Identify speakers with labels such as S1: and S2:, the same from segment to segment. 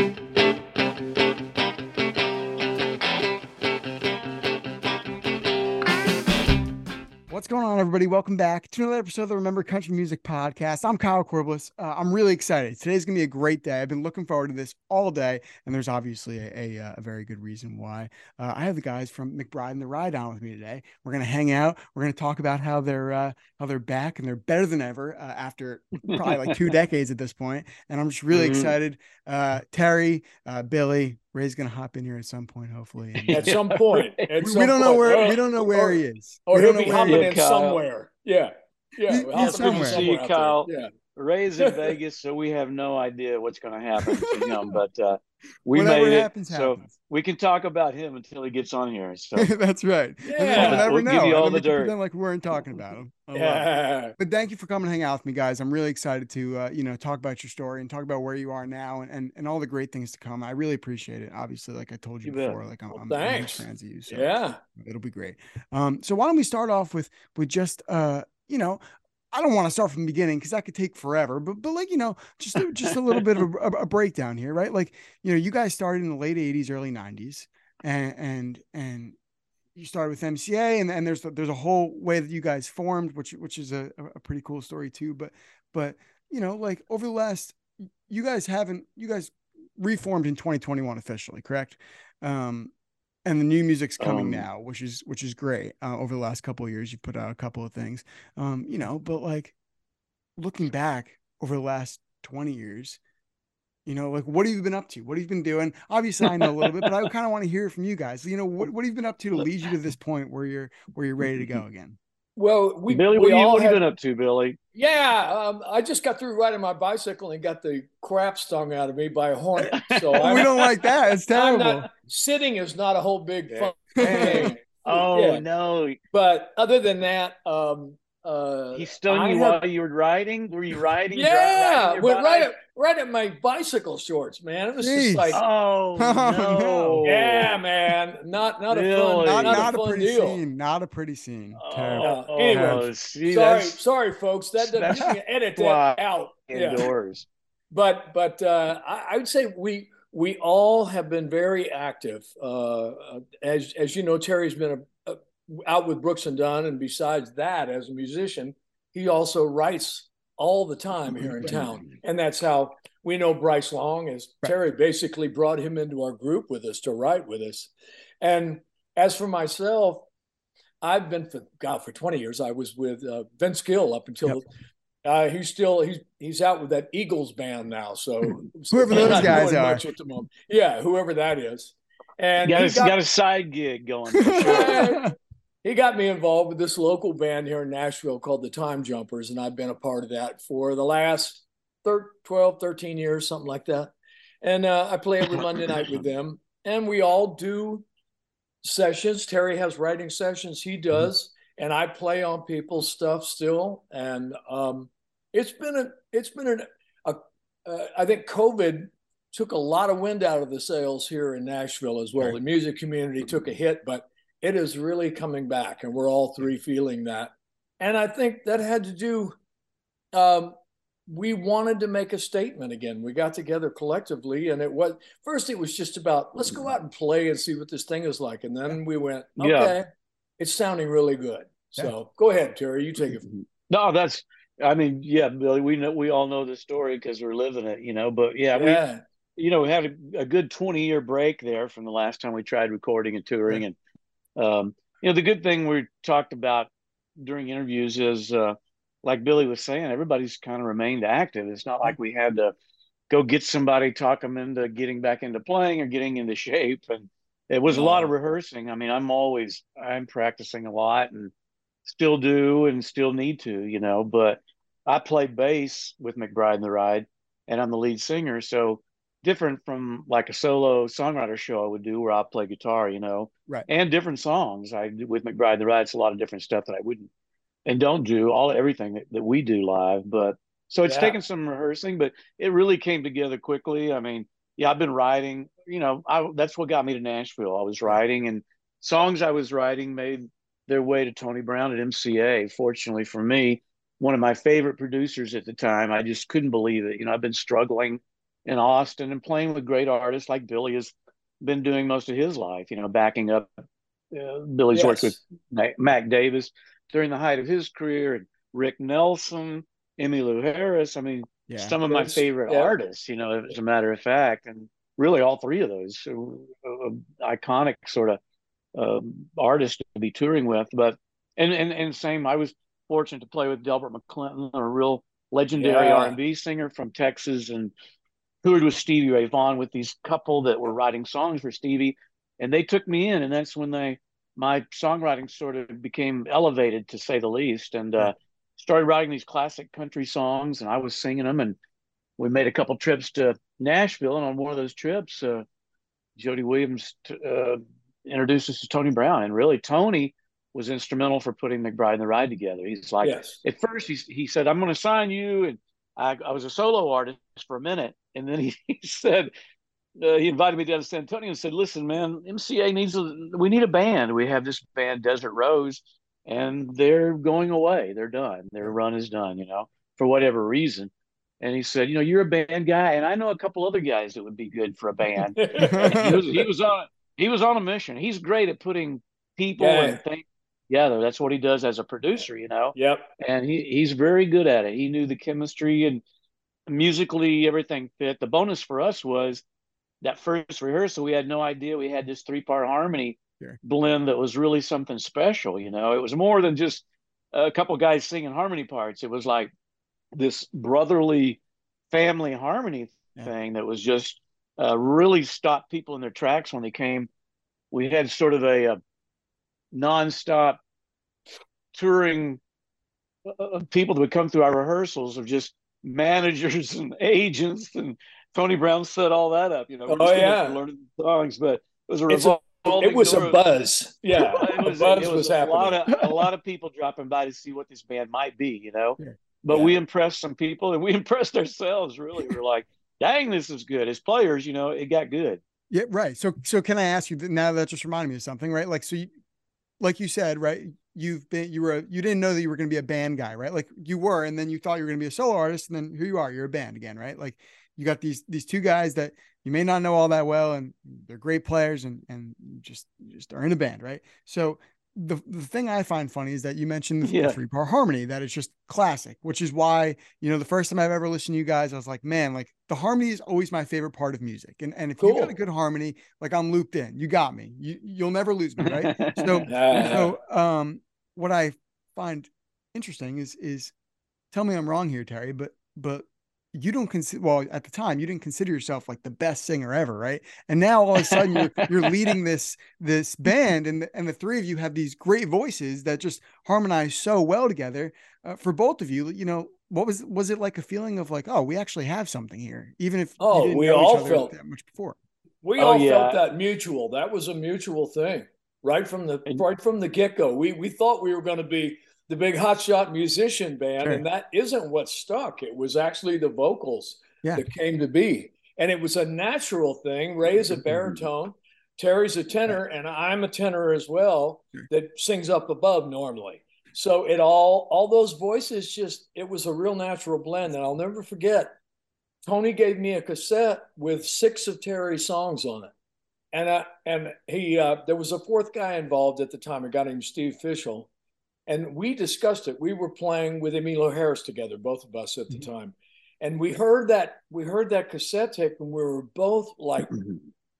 S1: thank you What's going on, everybody? Welcome back to another episode of the Remember Country Music Podcast. I'm Kyle Corbliss. Uh, I'm really excited. Today's going to be a great day. I've been looking forward to this all day, and there's obviously a, a, uh, a very good reason why. Uh, I have the guys from McBride and the Ride on with me today. We're going to hang out. We're going to talk about how they're uh, how they're back and they're better than ever uh, after probably like two decades at this point. And I'm just really
S2: Mhm.
S1: excited. Uh, Terry, Billy, Ray's going to hop in here at some point, hopefully. And,
S3: At some point. At
S1: we,
S3: some
S1: we don't know where
S3: Or-
S1: we don't know where
S3: or,
S1: he is.
S3: Or
S1: we
S3: he'll
S1: don't
S3: be
S1: know he
S3: hopping in
S2: Kyle.
S3: somewhere. Yeah. Yeah.
S1: He- he's
S3: hopping in
S1: somewhere.
S2: See,
S3: out
S2: Kyle.
S3: Yeah.
S2: Ray's in Vegas, so we have no idea what's going to happen to him. But uh, we
S1: Whatever
S2: made it,
S1: happens,
S2: so
S1: happens.
S2: we can talk about him until he gets on here. So
S1: That's right.
S3: Yeah.
S1: we'll never
S2: We'll
S1: know.
S2: give you
S1: and
S2: all
S1: then
S2: the dirt.
S1: Pretend like we weren't talking about him. I love it.
S3: Yeah.
S1: But thank you for coming and hang out with me, guys. I'm really excited to uh, you know talk about your story and talk about where you are now and, and and all the great things to come. I really appreciate it. Obviously, like I told you,
S2: You bet.
S1: before, like I'm,
S3: Well,
S1: I'm, I'm huge
S3: thanks.
S1: fans of you. So
S3: Yeah.
S1: it'll be great. Um, so why don't we start off with with just uh, you know, I don't want to start from the beginning because that could take forever, but but like you know, just just a little bit of a, a, a breakdown here, right? Like you know, you guys started in the late '80s, early '90s, and and and you started with MCA, and and there's there's a whole way that you guys formed, which which is a, a pretty cool story too. But but you know, like over the last, you guys haven't you guys reformed in 2021 officially, correct? Um, and the new music's coming
S2: Um,
S1: now, which is which is great. Uh, over the last couple of years, you've put out a couple of things, um, you know. But like looking back over the last 20 years, you know, like what have you been up to? What have you been doing? Obviously, I know a little bit, but I kind of want to hear from you guys. You know, what what have you been up to to lead you to this point where you're where you're ready to go again?
S3: Well, we,
S2: Billy,
S3: we
S2: what, you, what have you been up to, Billy?
S3: Yeah, um, I just got through riding my bicycle and got the crap stung out of me by a hornet. So
S1: we don't like that. It's terrible.
S3: not, sitting is not a whole big
S2: Yeah.
S3: fun thing.
S2: Oh
S3: Yeah.
S2: no,
S3: But other than that, um, uh,
S2: he stung
S3: I
S2: you
S3: have-
S2: while you were riding. Were you riding?
S3: yeah,
S2: riding
S3: went right at right at my bicycle shorts, man. It was
S1: Jeez.
S3: just like,
S2: Oh,
S1: Oh,
S2: no.
S1: no.
S3: yeah, man, not not a
S2: Really?
S3: fun,
S1: not
S3: not,
S1: not,
S3: a
S1: a, pretty
S3: deal.
S1: scene. Not a pretty scene.
S2: Oh,
S1: Terrible.
S3: Uh, anyway,
S2: see,
S3: sorry, sorry, folks. That doesn't you can edit that out. Yeah.
S2: indoors.
S3: but but uh, I, I would say we we all have been very active. Uh, uh, as as you know, Terry's been a, a, out with Brooks and Dunn, and besides that, as a musician, he also writes all the time here in town, and that's how we know Bryce Long. As
S1: Right.
S3: Terry basically brought him into our group with us to write with us, and as for myself. I've been for God for 20 years. I was with uh, Vince Gill up until
S1: Yep.
S3: uh, he's still he's he's out with that Eagles band now. So
S1: Whoever
S3: he's
S1: those
S3: not
S1: guys are.
S3: much at the moment. Yeah, whoever that is. And
S2: got,
S3: he
S2: a,
S3: got,
S2: got a side gig going. For sure.
S3: He got me involved with this local band here in Nashville called the Time Jumpers, and I've been a part of that for the last thir- 12, 13 years, something like that. And uh, I play every Monday night with them, and we all do sessions. Terry has writing sessions, he does, and I play on people's stuff still. And um, it's been a, it's been an, a, uh, I think COVID took a lot of wind out of the sails here in Nashville as well.
S1: Right.
S3: The music community took a hit, but it is really coming back, and we're all three feeling that. And I think that had to do. Um, we wanted to make a statement again. We got together collectively, and it was first. It was just about let's go out and play and see what this thing is like, and then we went, okay,
S2: Yeah.
S3: it's sounding really good. So go ahead, Terry, you take it. From-
S2: No, that's. I mean, yeah, Billy. We know we all know the story because we're living it, you know. But yeah, we you know, we had a, a good 20 year break there from the last time we tried recording and touring. And, um, you know, the good thing we talked about during interviews is, uh, like Billy was saying, everybody's kind of remained active. It's not like we had to go get somebody, talk them into getting back into playing or getting into shape. And it was a lot of rehearsing. I mean, I'm always, I'm practicing a lot and still do and still need to, you know, but I play bass with McBride and the Ride and I'm the lead singer. So, different from like a solo songwriter show I would do where I play guitar, you know,
S1: Right.
S2: and different songs. I do with McBride the Ride. It's a lot of different stuff that I wouldn't and don't do all everything that, that we do live. But so it's
S3: Yeah.
S2: taken some rehearsing, but it really came together quickly. I mean, yeah, I've been writing. You know, I, that's what got me to Nashville. I was writing, and songs I was writing made their way to Tony Brown at MCA. Fortunately for me, one of my favorite producers at the time. I just couldn't believe it. You know, I've been struggling in Austin and playing with great artists like Billy has been doing most of his life. You know, backing up. Uh, Billy's yes. worked with Mac Davis during the height of his career, and Rick Nelson, Emmylou Harris. I mean, yeah. some of my favorite yeah. artists. You know, as a matter of fact, and really all three of those uh, uh, iconic sort of uh, artists to be touring with. But and and and same, I was fortunate to play with Delbert McClinton, a real legendary yeah. R&B singer from Texas, and toured with Stevie Ray Vaughan with these couple that were writing songs for Stevie, and they took me in, and that's when they my songwriting sort of became elevated to say the least, and uh, started writing these classic country songs, and I was singing them, and we made a couple trips to Nashville, and on one of those trips, uh, Jody Williams t- uh, introduced us to Tony Brown, and really Tony was instrumental for putting McBride and the Ride together. He's like, yes. at first he, he said, I'm going to sign you. And I, I, was a solo artist for a minute. And then he, he said, uh, he invited me down to San Antonio and said, listen, man, MCA needs, a, we need a band. We have this band, Desert Rose, and they're going away. They're done. Their run is done, you know, for whatever reason. And he said, you know, you're a band guy, and I know a couple other guys that would be good for a band. he, was, he was on he was on a mission. He's great at putting people yeah. and things together. That's what he does as a producer, you know.
S3: Yep.
S2: And he he's very good at it. He knew the chemistry and musically everything fit. The bonus for us was that first rehearsal. We had no idea we had this three part harmony sure. blend that was really something special. You know, it was more than just a couple guys singing harmony parts. It was like this brotherly family harmony yeah. thing that was just uh, really stopped people in their tracks when they came. We had sort of a, a nonstop touring of people that would come through our rehearsals of just managers and agents and Tony Brown set all that up. You know,
S3: oh yeah,
S2: learning songs, but it was a
S3: it was a buzz. Yeah,
S2: it was, a buzz it was, was a happening. lot of a lot of people dropping by to see what this band might be. You know, yeah. but yeah. we impressed some people and we impressed ourselves. Really, we are like, dang, this is good. As players, you know, it got good.
S1: Yeah, right. So, so can I ask you now that just reminded me of something, right? Like, so you, like you said, right? You've been, you were, you didn't know that you were going to be a band guy, right? Like you were, and then you thought you were going to be a solo artist, and then here you are, you're a band again, right? Like you got these these two guys that you may not know all that well, and they're great players, and and just just are in a band, right? So the, the thing I find funny is that you mentioned the, yeah. three part harmony that is just classic, which is why, you know, the first time I've ever listened to you guys, I was like, man, like the harmony is always my favorite part of music. And, and if cool. you got a good harmony, like I'm looped in, you got me, you, you'll never lose me. Right. so, so, um, what I find interesting is, is tell me I'm wrong here, Terry, but, but you don't consider well at the time you didn't consider yourself like the best singer ever right? And now all of a sudden you're you're leading this this band and the, and the three of you have these great voices that just harmonize so well together. Uh, for both of you you know what was was it like a feeling of like oh we actually have something here even if
S3: oh we all felt
S1: that much before?
S3: We oh, all yeah. felt that mutual. That was a mutual thing right from the right from the get-go. We we thought we were going to be the big hotshot musician band, sure. and that isn't what stuck. It was actually the vocals yeah. that came to be, and it was a natural thing. Ray is a baritone, Terry's a tenor, and I'm a tenor as well that sings up above normally. So it all all those voices just it was a real natural blend, and I'll never forget. Tony gave me a cassette with six of Terry's songs on it, and I, and he uh, there was a fourth guy involved at the time, a guy named Steve Fishell and we discussed it. We were playing with Emmylou Harris together, both of us at the mm-hmm. time, and we heard that we heard that cassette tape, and we were both like, mm-hmm.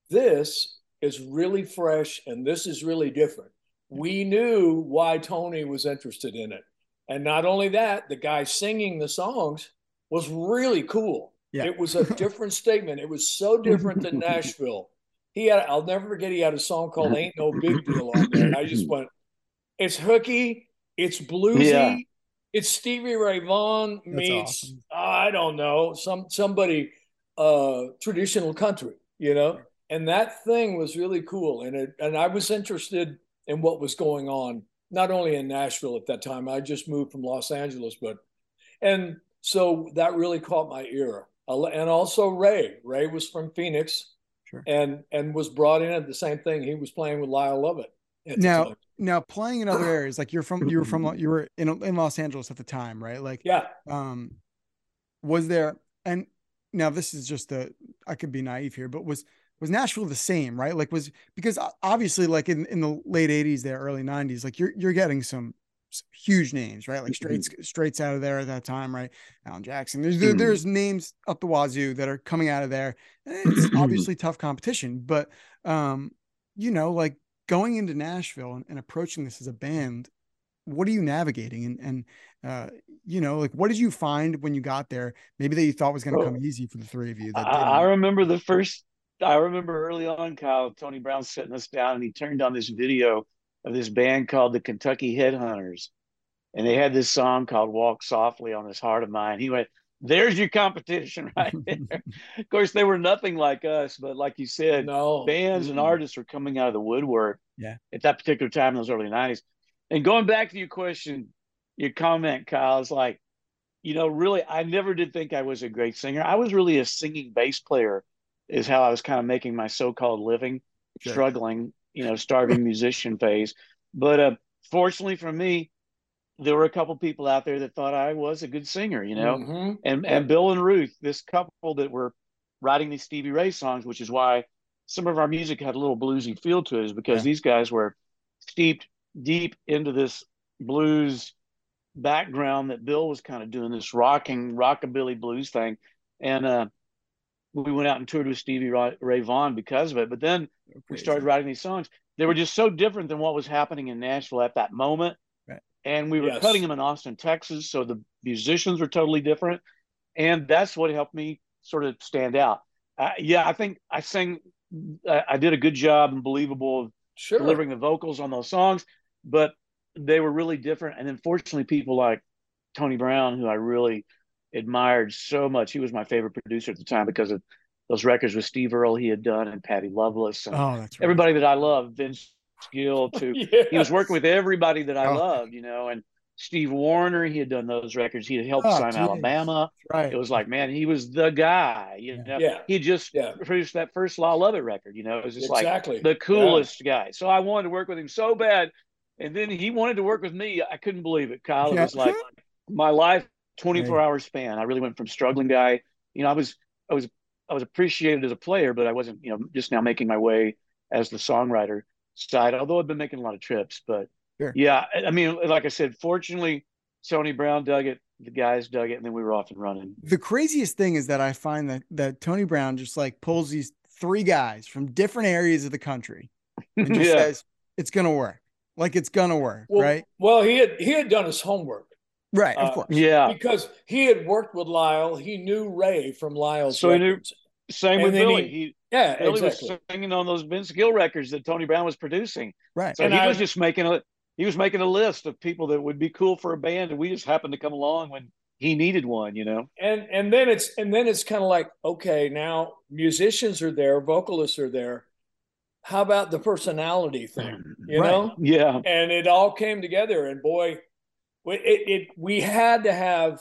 S3: "This is really fresh, and this is really different." We knew why Tony was interested in it, and not only that, the guy singing the songs was really cool. Yeah. It was a different statement. It was so different than Nashville. He had, I'll never forget, he had a song called Ain't No Big Deal on there. And I just went, it's hooky, it's bluesy. Yeah. It's Stevie Ray Vaughan meets awesome. I don't know some somebody uh, traditional country, you know. And that thing was really cool, and it and I was interested in what was going on, not only in Nashville at that time. I just moved from Los Angeles, but and so that really caught my ear. And also Ray. Ray was from Phoenix, sure. and and was brought in at the same thing. He was playing with Lyle Lovett.
S1: Now, now playing in other areas like you're from you were from you were in in Los Angeles at the time right like
S3: yeah
S1: um was there and now this is just a I could be naive here, but was was Nashville the same, right? Like was because obviously like in, in the late 80s there, early 90s, like you're you're getting some, some huge names, right? Like straights
S2: Mm-hmm.
S1: straights out of there at that time, right? Alan Jackson. There's there,
S2: Mhm.
S1: there's names up the wazoo that are coming out of there. And It's obviously tough competition, but um, you know, like going into Nashville and, and approaching this as a band, what are you navigating and and uh you know like what did you find when you got there maybe that you thought was going to come easy for the three of you that
S2: I, I remember the first. I remember early on, Kyle Tony Brown sitting us down, and he turned on this video of this band called the Kentucky Headhunters, and they had this song called "Walk Softly" on this heart of mine. He went, "There's your competition right there." of course, they were nothing like us, but like you said,
S3: No
S2: bands and
S3: Mm-mm.
S2: artists were coming out of the woodwork
S1: Yeah.
S2: at that particular time in those early 90s. And going back to your question, your comment, Kyle, is like, you know, really, I never did think I was a great singer. I was really a singing bass player, is how I was kind of making my so called living,
S1: Sure.
S2: struggling, you know, starving musician phase. But uh, fortunately for me, there were a couple people out there that thought I was a good singer, you know
S3: Mhm.
S2: and and Bill and Ruth, this couple that were writing these Stevie Ray songs, which is why some of our music had a little bluesy feel to it, is because
S1: Yeah.
S2: these guys were steeped deep into this blues background that Bill was kind of doing this rocking rockabilly blues thing, and uh, we went out and toured with Stevie Ray, Ray Vaughan because of it. But then we started writing these songs. They were just so different than what was happening in Nashville at that moment. And we were
S3: Yes.
S2: cutting them in Austin, Texas. So the musicians were totally different. And that's what helped me sort of stand out. Uh, yeah, I think I sang, I, I did a good job and believable of
S3: Sure.
S2: delivering the vocals on those songs, but they were really different. And unfortunately, people like Tony Brown, who I really admired so much, he was my favorite producer at the time because of those records with Steve Earle he had done and Patty Loveless and
S1: oh that's right
S2: everybody that I love, Vince Gill to
S3: Yes.
S2: He was working with everybody that I
S1: Oh.
S2: loved, you know, and Steve Wariner, he had done those records. He had helped
S1: Oh,
S2: sign
S1: geez.
S2: Alabama.
S1: right
S2: It was like, man, he was the guy. You know,
S3: Yeah.
S2: he just
S3: Yeah.
S2: produced that first Lyle Lovett record. You know, it was just like
S3: exactly
S2: the coolest guy. So I wanted to work with him so bad. And then he wanted to work with me. I couldn't believe it, Kyle. It was like my life, 24
S1: Right.
S2: hour span. I really went from struggling guy. You know, I was, I was, I was appreciated as a player, but I wasn't, you know, just now making my way as the songwriter side, although I've been making a lot of trips. But
S1: Sure.
S2: yeah, I I mean, like I said, fortunately, Tony Brown dug it, the guys dug it, and then we were off and running.
S1: the craziest thing is that I find that that Tony Brown just like pulls these three guys from different areas of the country and just
S2: yeah.
S1: says it's gonna work. Like it's gonna work,
S3: well,
S1: right?
S3: well he had he had done his homework
S1: Right, of
S3: uh,
S1: course.
S2: Yeah.
S3: because he had worked with Lyle he knew Ray from Lyle's
S2: So he knew- Same
S3: And
S2: with
S3: then
S2: Billy.
S3: he-
S2: He,
S3: yeah
S2: Billy
S3: exactly
S2: was singing on those Vince Gill records that Tony Brown was producing.
S1: Right.
S2: So
S3: And
S2: he
S3: I-
S2: was just making a he was making a list of people that would be cool for a band, and we just happened to come along when he needed one. You know.
S3: and and then it's and then it's kind of like okay now musicians are there vocalists are there how about the personality thing you
S1: Right.
S3: know
S2: Yeah.
S3: and it all came together and boy we- it, it we had to have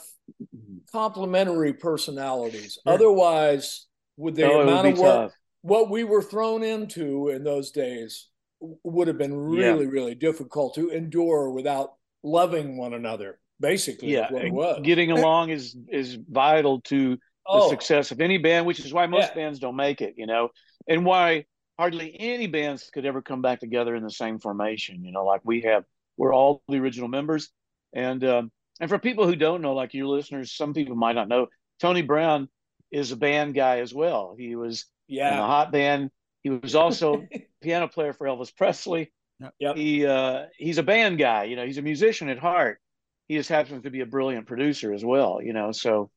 S3: complementary personalities
S1: Yeah.
S3: otherwise with the
S2: oh,
S3: amount
S2: would
S3: of
S2: be
S3: work
S2: tough.
S3: What we were thrown into in those days would have been really really difficult to endure without loving one another basically
S2: Yeah,
S3: what it was
S2: getting along is is vital to the
S3: oh
S2: success of any band, which is why most
S3: Yeah.
S2: bands don't make it. You know, and why hardly any bands could ever come back together in the same formation. You know, like we have. We're all the original members, and um, and for people who don't know, like your listeners, some people might not know. Tony Brown is a band guy as well. He was in the
S3: yeah
S2: hot band. He was also piano player for Elvis Presley.
S3: Yep.
S2: He uh, he's a band guy. You know, he's a musician at heart. He just happens to be a brilliant producer as well. You know, so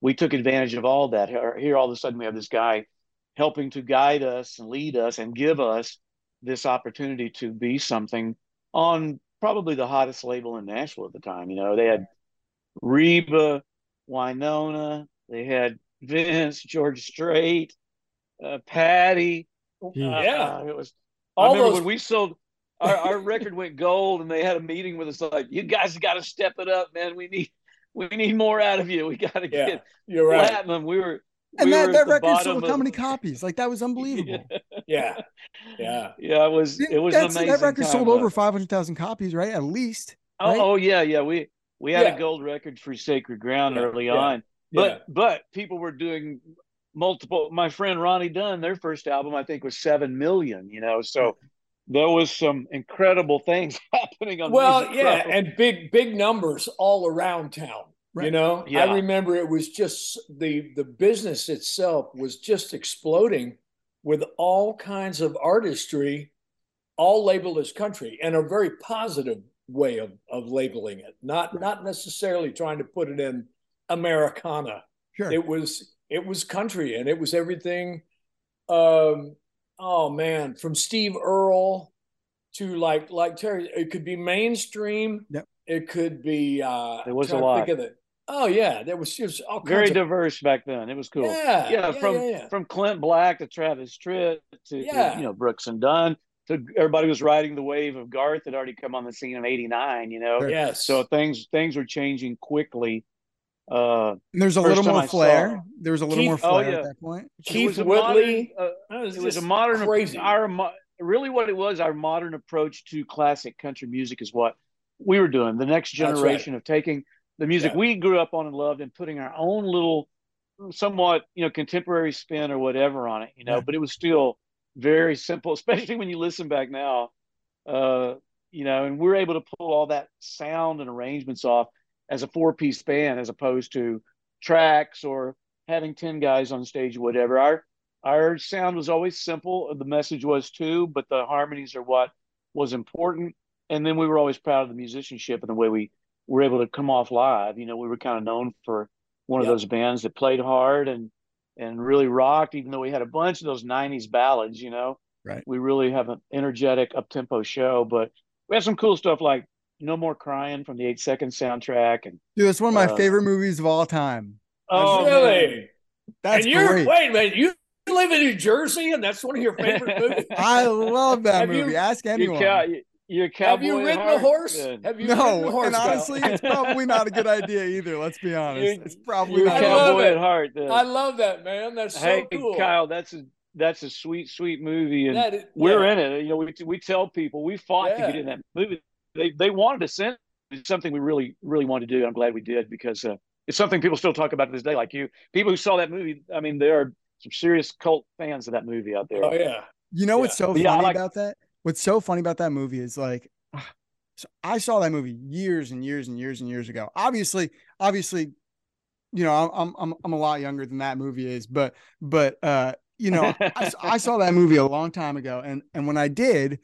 S2: we took advantage of all that. Here, here all of a sudden, we have this guy helping to guide us and lead us and give us this opportunity to be something on probably the hottest label in Nashville at the time. You know, they had Reba, Wynonna, they had Vince, George Strait, uh, Patty. Uh,
S3: Yeah.
S2: it was.
S3: All
S2: I remember
S3: those-
S2: when we sold our, our record went gold, and they had a meeting with us like, "You guys got to step it up, man. We need we need more out of you. We got to
S3: yeah
S2: get
S3: you're right
S2: platinum." We were
S1: And
S2: we
S1: that, that record sold
S2: bottom
S1: how many copies? Like that was unbelievable.
S3: yeah yeah
S2: Yeah, it was it was
S1: That's-
S2: amazing.
S1: that record
S2: time,
S1: sold
S2: uh,
S1: over 500,000 copies, right? At least.
S2: Oh,
S1: right?
S2: oh yeah, yeah. We we had
S3: Yeah.
S2: a gold record for Sacred Ground
S3: Yeah,
S2: early
S3: yeah.
S2: on, But
S3: Yeah.
S2: but people were doing multiple. My friend Ronnie Dunn, their first album, I think, was seven million. You know, so there was some incredible things happening on.
S3: Well,
S2: Music
S3: yeah,
S2: Row.
S3: and big big numbers all around town. You know,
S2: Yeah.
S3: I remember it was just the the business itself was just exploding with all kinds of artistry, all labeled as country, and a very positive way of of labeling it. Not not necessarily trying to put it in Americana.
S1: Sure.
S3: It was it was country, and it was everything. Um, oh man, from Steve Earle to like like Terry, it could be mainstream.
S1: Yep.
S3: It could be. uh
S2: There was a lot.
S3: Think of it. Oh yeah, there was just all
S2: very
S3: kinds of
S2: diverse back then. It was cool.
S3: yeah,
S2: yeah, from
S3: yeah, yeah.
S2: from Clint Black to Travis Tritt to
S3: Yeah.
S2: you know Brooks and Dunn to everybody was riding the wave of Garth had already come on the scene in '89. You know,
S3: yes.
S2: so things things were changing quickly. Uh,
S1: And there's a little more
S2: I
S1: flair.
S2: saw-
S1: There was a little
S3: Keith-
S1: more
S2: oh,
S1: flair
S2: yeah.
S1: at that point.
S2: it
S3: Keith
S2: was a
S3: Whitley.
S2: modern, uh,
S3: was
S2: it was a modern
S3: crazy.
S2: Our really what it was our modern approach to classic country music is what we were doing. The next
S3: That's right.
S2: generation of taking the music
S3: Yeah.
S2: we grew up on and loved and putting our own little, somewhat you know contemporary spin or whatever on it. You know,
S1: Yeah.
S2: but it was still very simple, especially when you listen back now. Uh, you know, and we're able to pull all that sound and arrangements off as a four piece band as opposed to tracks or having 10 guys on stage or whatever. Our our sound was always simple. The message was too, but the harmonies are what was important. And then we were always proud of the musicianship and the way we were able to come off live. You know, we were kind of known for one of those bands that played hard and and really rocked, even though we had a bunch of those 90s ballads, you know.
S1: Right.
S2: We really have an energetic up tempo show, but we have some cool stuff like No More Crying from the eight second soundtrack and
S1: Dude, that's one of my
S2: Uh,
S1: favorite movies of all time.
S2: oh
S3: really?
S2: man.
S1: That's
S3: and you're
S1: great.
S3: wait a minute, you live in New Jersey, and that's one of your favorite movies.
S1: I love that
S3: Have you-
S1: movie. Ask
S2: You
S1: anyone.
S2: cow- you- you're
S3: Have you
S2: at
S3: ridden a horse?
S2: Good.
S3: Have you ridden a
S1: no,
S3: horse?
S1: and honestly, it's probably not a good idea either. Let's be honest.
S2: You-
S1: it's probably
S2: a
S1: not.
S2: Cowboy at heart. Then.
S3: I love that man. That's so
S2: hey,
S3: cool.
S2: Kyle, that's a that's a sweet, sweet movie, and
S3: That is-
S2: we're
S3: yeah.
S2: in it. You know, we we tell people we fought to get in that movie. They they wanted to send. It's something we really really wanted to do. I'm glad we did because uh, it's something people still talk about to this day. Like you, people who saw that movie. I mean, there are some serious cult fans of that movie out there.
S3: Oh yeah.
S1: You know what's so
S2: But yeah,
S1: funny
S2: like-
S1: about that? What's so funny about that movie is like, so I saw that movie years and years and years and years ago. Obviously, obviously, you know, I'm I'm I'm, I'm a lot younger than that movie is, but but uh, you know, I saw that movie a long time ago, and and when I did,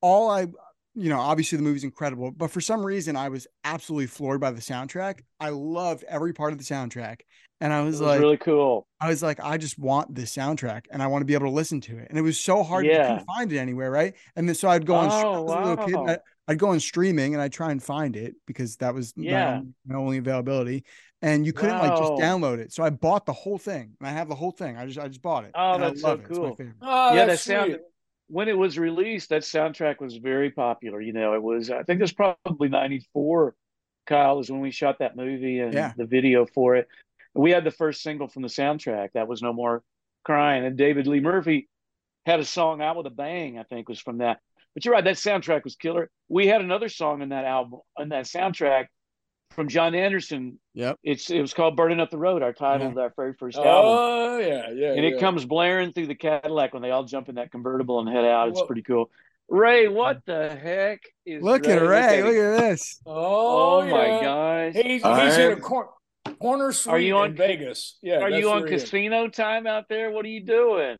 S1: all I, you know, obviously the movie's incredible, but for some reason I was absolutely floored by the soundtrack. I loved every part of the soundtrack, and I was
S2: was
S1: like,
S2: really cool.
S1: I was like, I just want this soundtrack and I want to be able to listen to it. And it was so hard to
S2: Yeah.
S1: couldn't find it anywhere, right? And then so I'd go on
S2: Oh,
S1: as a little kid. I, I'd go on streaming and I'd try and find it because that was my
S2: Yeah.
S1: only- my only availability. And you couldn't like just download it. So I bought the whole thing and I have the whole thing. I just I just bought it.
S2: Oh,
S1: and I
S2: that's so
S1: love it. It's my
S2: cool.
S1: favorite.
S3: Oh,
S2: yeah, that
S3: that's
S2: sound
S3: sweet.
S2: When it was released, that soundtrack was very popular. You know, it was I think it was probably '94. Kyle is when we shot that movie and
S1: Yeah.
S2: the video for it. We had the first single from the soundtrack. That was No More Crying, and David Lee Murphy had a song out with a bang. I think was from that. But you're right, that soundtrack was killer. We had another song in that album on that soundtrack from John Anderson.
S1: Yep.
S2: It's it was called "Burning Up the Road," our title
S1: Yeah.
S2: of our very first album
S3: Oh yeah, yeah.
S2: and
S3: yeah.
S2: it comes blaring through the Cadillac when they all jump in that convertible and head out. It's
S3: Well-
S2: pretty cool. Ray, what the heck is
S1: Look at Ray.
S2: him.
S1: Look at this.
S3: Oh,
S2: Oh, my
S3: yeah.
S2: gosh.
S3: He's, he's
S4: I
S3: in a
S4: am-
S3: cor- corner suite
S2: you on-
S3: in Vegas. Yeah.
S2: Are you on
S3: where he is.
S2: casino time out there? What are you doing?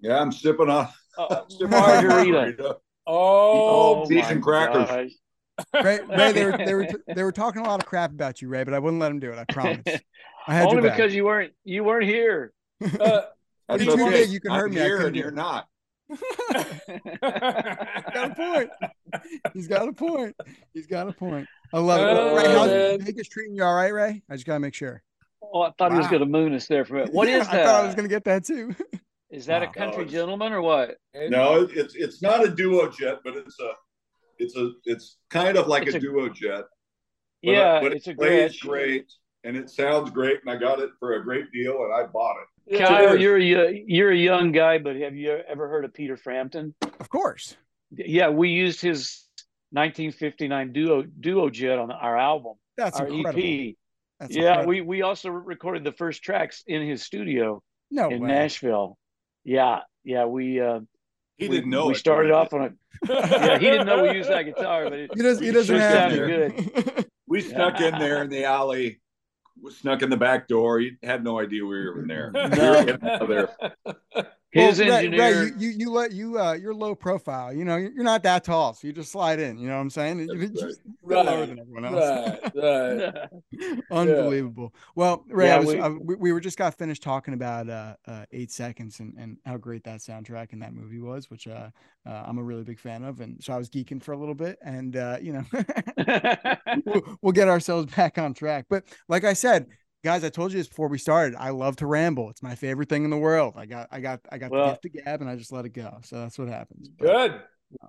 S4: Yeah, I'm sipping on
S2: Uh,
S4: sipping
S2: margarita.
S3: Oh,
S4: Cheese
S2: my
S4: and crackers.
S2: gosh.
S1: Ray, Ray they, were, they were they were talking a lot of crap about you, Ray, but I wouldn't let them do it. I promise. I had
S2: Only because you weren't you weren't here.
S3: uh,
S4: That's
S1: You're too
S4: okay.
S1: big, you can
S4: I'm
S1: hurt me,
S4: Here and you're
S1: it.
S4: not.
S1: got a point. He's got a point. He's got a point. I love it. Ray, how's
S3: man.
S1: Vegas treating you all right, Ray? I just gotta make sure.
S2: Oh, I thought he was going to moon us there for a minute. What is
S1: I
S2: that?
S1: I thought I was gonna get that too.
S2: Is that a country
S4: No,
S2: gentleman or what?
S4: No, it's it's not a duo jet, but it's a it's a it's kind of like a,
S2: a-
S4: duo jet. But,
S2: yeah,
S4: but
S2: it's a
S4: it plays
S2: great.
S4: great and it sounds great, and I got it for a great deal, and I bought it.
S2: Kyle,
S4: Cheers.
S2: you're a you're a young guy, but have you ever heard of Peter Frampton?
S1: Of course.
S2: Yeah, we used his 1959 duo duo jet on our album,
S1: That's
S2: our
S1: incredible.
S2: EP.
S1: That's
S2: yeah,
S1: incredible.
S2: we we also recorded the first tracks in his studio
S1: no
S2: in
S1: way.
S2: Nashville. Yeah, yeah, we uh
S4: He
S2: we,
S4: didn't know.
S2: we
S4: it,
S2: started
S4: but
S2: off on a yeah, he didn't know we used that guitar, but it,
S1: He does, he doesn't
S2: sure
S1: have
S2: sounded
S1: to.
S4: We snuck in there in the alley. We snuck in the back door. He had no idea we were in there. We were getting there.
S2: His
S1: Well,
S2: engineer
S1: Ray, you, you you let you uh you're low profile. You know, you're you're not that tall, so you just slide in. You know what I'm saying? You-
S4: That's
S1: you
S4: right.
S1: just go lower
S3: Right,
S1: than everyone else.
S3: right, right.
S1: Unbelievable. Well, Ray, I was,
S2: we-
S1: I- we, we were just got finished talking about uh, uh, Eight Seconds and, and how great that soundtrack and that movie was, which uh, uh, I'm a really big fan of. And so I was geeking for a little bit, and uh, you know, we'll, we'll get ourselves back on track. But like I said, guys, I told you this before we started. I love to ramble. It's my favorite thing in the world. I got, I got, I got
S2: Well-
S1: the gift of gab, and I just let it go. So that's what happens. But
S3: Good.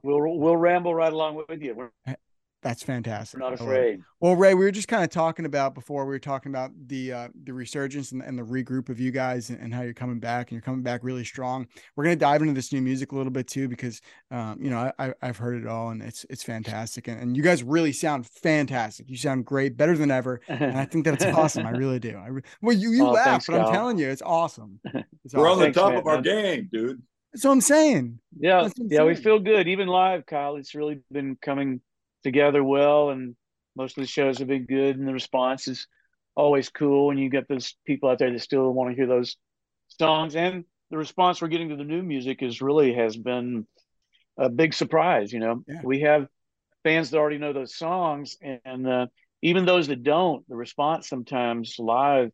S2: we'll we'll ramble right along with you. We're
S1: that's fantastic.
S2: not
S1: I love it.
S2: afraid.
S1: Well, Ray, we were just kind of talking about before we were talking about the uh, the resurgence and, and the regroup of you guys and, and how you're coming back and you're coming back really strong. We're gonna dive into this new music a little bit too because um, you know I, I I've heard it all and it's it's fantastic and, and you guys really sound fantastic. You sound great, better than ever, and I think that's awesome. I really do. I re- well, you you
S2: Oh,
S1: laugh,
S2: thanks,
S1: but I'm telling you, it's awesome. It's
S4: We're on the
S2: Thanks,
S4: top
S2: man.
S4: of our game, dude.
S1: That's what I'm saying.
S2: Yeah,
S1: I'm
S2: yeah, we feel good. Even live, Kyle, it's really been coming together well, and most of the shows have been good, and the response is always cool. And you get those people out there that still want to hear those songs, and the response we're getting to the new music is really has been a big surprise. You know,
S1: Yeah.
S2: we have fans that already know those songs, and uh, even those that don't, the response sometimes live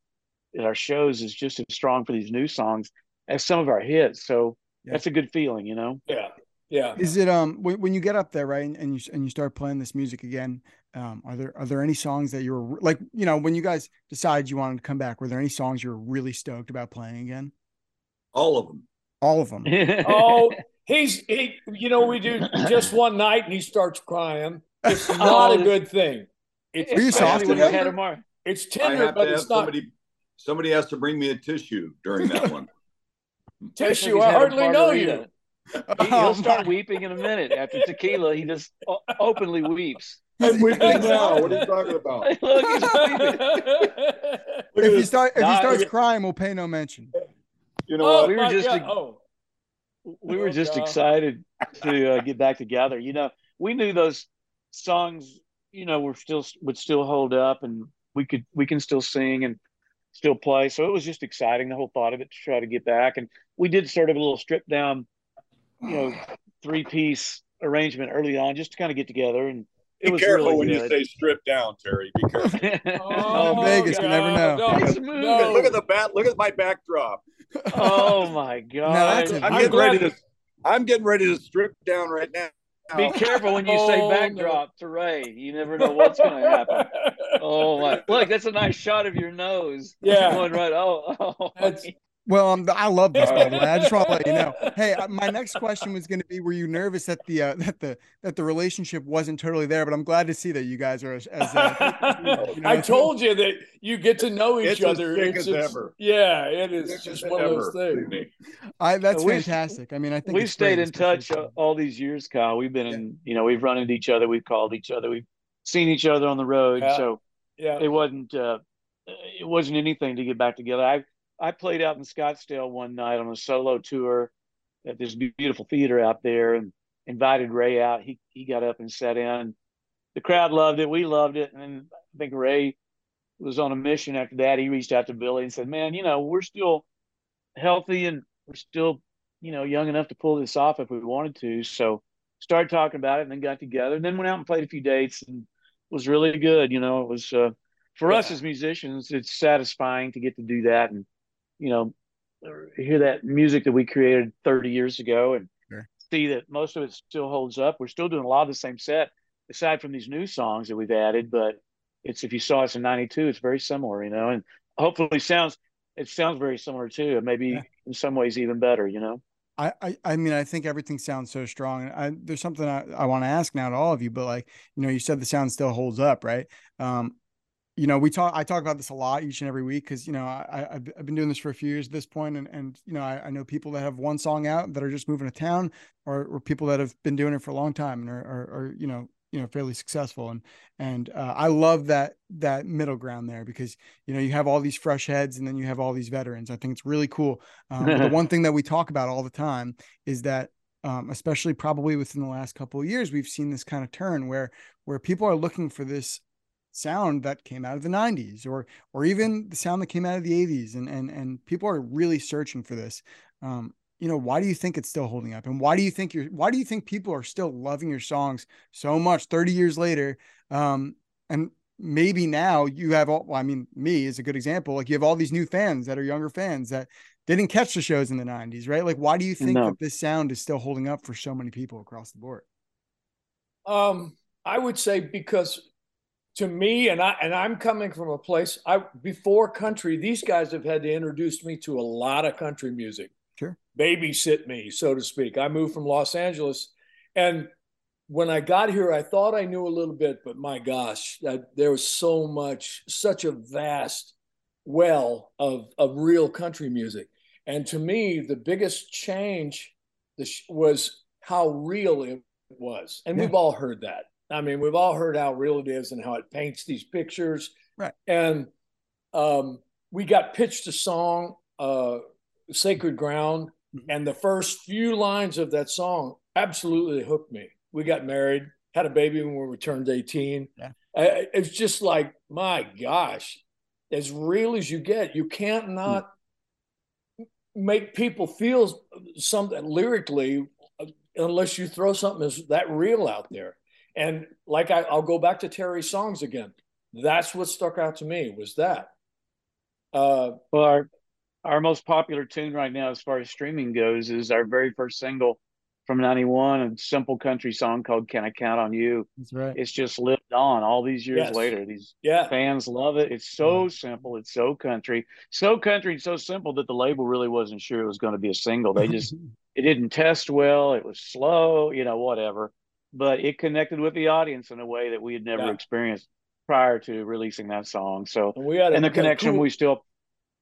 S2: at our shows is just as strong for these new songs as some of our hits. So
S1: Yeah.
S2: that's a good feeling, you know.
S3: Yeah. Yeah.
S1: Is it um when, when you get up there, right, and, and you and you start playing this music again? Um, are there are there any songs that you were like, you know, when you guys decided you wanted to come back? Were there any songs you were really stoked about playing again?
S4: All of them.
S1: All of them.
S3: Oh, he's he. You know, we do just one night, and he starts crying. It's not
S2: Oh,
S3: a good thing. It's
S1: Are you soft
S2: when you had him on.
S3: It's tender, but it's not
S4: somebody. Somebody has to bring me a tissue during that one.
S3: tissue.
S2: He's
S3: I hardly know
S2: margarita.
S3: you.
S2: He,
S1: Oh,
S2: will start
S1: my-
S2: weeping in a minute after tequila. He just openly weeps.
S4: I'm weeping now. What are you talking about?
S2: Look, he's weeping.
S1: If
S4: at
S1: you
S4: this.
S1: start if he starts crying, we'll pay no mention.
S4: You know
S3: oh,
S4: what?
S2: we were just a,
S3: oh.
S2: we were
S3: Oh,
S2: just
S3: God.
S2: excited to uh, get back together. You know, we knew those songs. You know, were still would still hold up, and we could we can still sing and still play. So it was just exciting. The whole thought of it to try to get back, and we did sort of a little strip down, you know, three piece arrangement early on, just to kind of get together. And it
S4: Be
S2: was
S4: careful
S2: really
S4: when you say strip down, Terry. Be careful.
S1: Oh, Vegas, you never know.
S3: No, no.
S4: Look at the bat. Look at my backdrop.
S2: oh my god!
S1: that's a-
S4: I'm
S3: I'm
S4: getting ready to. I'm getting ready to strip down right now.
S2: Be careful when you say
S3: Oh,
S2: backdrop to Ray. You never know what's going to happen. Oh my! Look, that's a nice shot of your nose.
S3: Yeah.
S2: going right. Oh, oh.
S3: That's-
S1: Well, um, I love this by the way. I just want to let you know. Hey, uh, my next question was going to be: Were you nervous that the uh, that the that the relationship wasn't totally there? But I'm glad to see that you guys are as, as uh, you know,
S3: I told you that you get to know each
S4: It's as
S3: other.
S4: thick
S3: It's
S4: as
S3: just-
S4: ever.
S3: Yeah, it is
S4: Thick
S3: just
S4: as
S3: one of those things.
S1: I that's
S2: We've-
S1: fantastic. I mean, I think
S2: we've stayed in touch uh, all these years, Kyle. We've been in. You know, we've run into each other. We've called each other. We've seen each other on the road.
S3: Yeah.
S2: So
S3: Yeah.
S2: it wasn't. Uh, it wasn't anything to get back together. I I played out in Scottsdale one night on a solo tour at this beautiful theater out there, and invited Ray out. He he got up and sat in. The crowd loved it. We loved it, and I think Ray was on a mission after that. He reached out to Billy and said, "Man, you know, we're still healthy and we're still, you know, young enough to pull this off if we wanted to." So started talking about it, and then got together, and then went out and played a few dates, and was really good. You know, it was uh, for us as musicians, it's satisfying to get to do that, and you know, hear that music that we created 30 years ago, and
S1: Sure.
S2: see that most of it still holds up. We're still doing a lot of the same set, aside from these new songs that we've added, but it's if you saw us in 92 it's very similar you know and hopefully sounds it sounds very similar too and maybe
S1: Yeah.
S2: in some ways even better you know
S1: I, I I mean I think everything sounds so strong. And I, there's something I, I want to ask now to all of you, but like you know, you said the sound still holds up, right? Um, you know, we talk I talk about this a lot each and every week because you know I I've, I've been doing this for a few years at this point, and and you know I, I know people that have one song out that are just moving to town, or or people that have been doing it for a long time and are are, are you know you know fairly successful and and uh, i love that that middle ground there because you know you have all these fresh heads and then you have all these veterans. I think it's really cool. Um, the one thing that we talk about all the time is that um, especially probably within the last couple of years we've seen this kind of turn where where people are looking for this sound that came out of the 90s or or even the sound that came out of the 80s and and and people are really searching for this. Um, you know why do you think it's still holding up? And why do you think you're why do you think people are still loving your songs so much 30 years later? Um and maybe now you have all well, i mean me is a good example. Like you have all these new fans that are younger fans that didn't catch the shows in the 90s right? Like why do you think no. that this sound is still holding up for so many people across the board?
S3: Um i would say because to me and i and i'm coming from a place i before country these guys have had to introduce me to a lot of country music
S1: sure
S3: babysit me, so to speak. I moved from Los Angeles, and when I got here, I thought I knew a little bit, but my gosh, that, there was so much, such a vast well of of real country music. And to me, the biggest change was how real it was. And yeah. we've all heard that. I mean, we've all heard how real it is and how it paints these pictures.
S1: Right.
S3: And um, we got pitched a song, uh, Sacred Ground, Mm-hmm. And the first few lines of that song absolutely hooked me. We got married, had a baby when we turned 18.
S1: Yeah.
S3: it's just like, my gosh, as real as you get, you can't hmm. not mm. make people feel something lyrically uh, unless you throw something that's that real out there. And like I, I'll go back to Terry's songs again. That's what stuck out to me was that.
S2: Uh, well, our our most popular tune right now, as far as streaming goes, is our very first single from '91, a simple country song called "Can I Count on You."
S1: That's right.
S2: It's just lived on all these years yes. later. These
S3: yeah.
S2: fans love it. It's so yeah. simple. It's so country, so country, and so simple that the label really wasn't sure it was going to be a single. They just it didn't test well. It was slow, you know, whatever. But it connected with the audience in a way that we had never yeah. experienced prior to releasing that song. So
S3: and we had
S2: a, and the connection cool, we still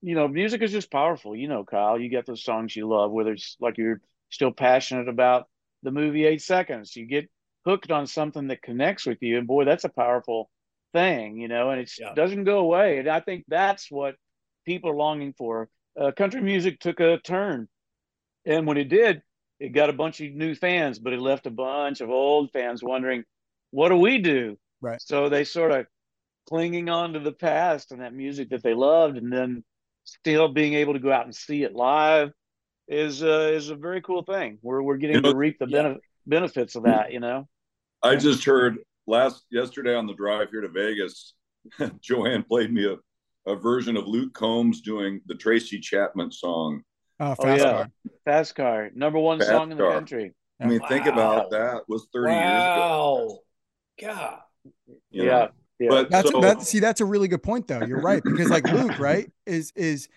S2: you know, music is just powerful. You know, Kyle, you get those songs you love, whether it's like you're still passionate about the movie Eight Seconds. You get hooked on something that connects with you, and boy, that's a powerful thing, you know, and it yeah. doesn't go away. And I think that's what people are longing for. Uh, country music took a turn, and when it did, it got a bunch of new fans, but it left a bunch of old fans wondering, what do we do?
S1: Right.
S2: So they sort of clinging on to the past and that music that they loved, and then still being able to go out and see it live is uh, is a very cool thing. We're we're getting you know, to reap the yeah. benefits of that. You know.
S4: I just heard last yesterday on the drive here to Vegas, Joanne played me a, a version of Luke Combs doing the Tracy Chapman song.
S1: Oh, oh yeah. Car.
S2: Fast Car, number one fast song in the country.
S4: I mean, wow. think about that. Was thirty
S3: wow. years ago. God.
S2: You yeah.
S1: Yeah. But that's so, that. See, that's a really good point, though. You're right because like Luke, right, is is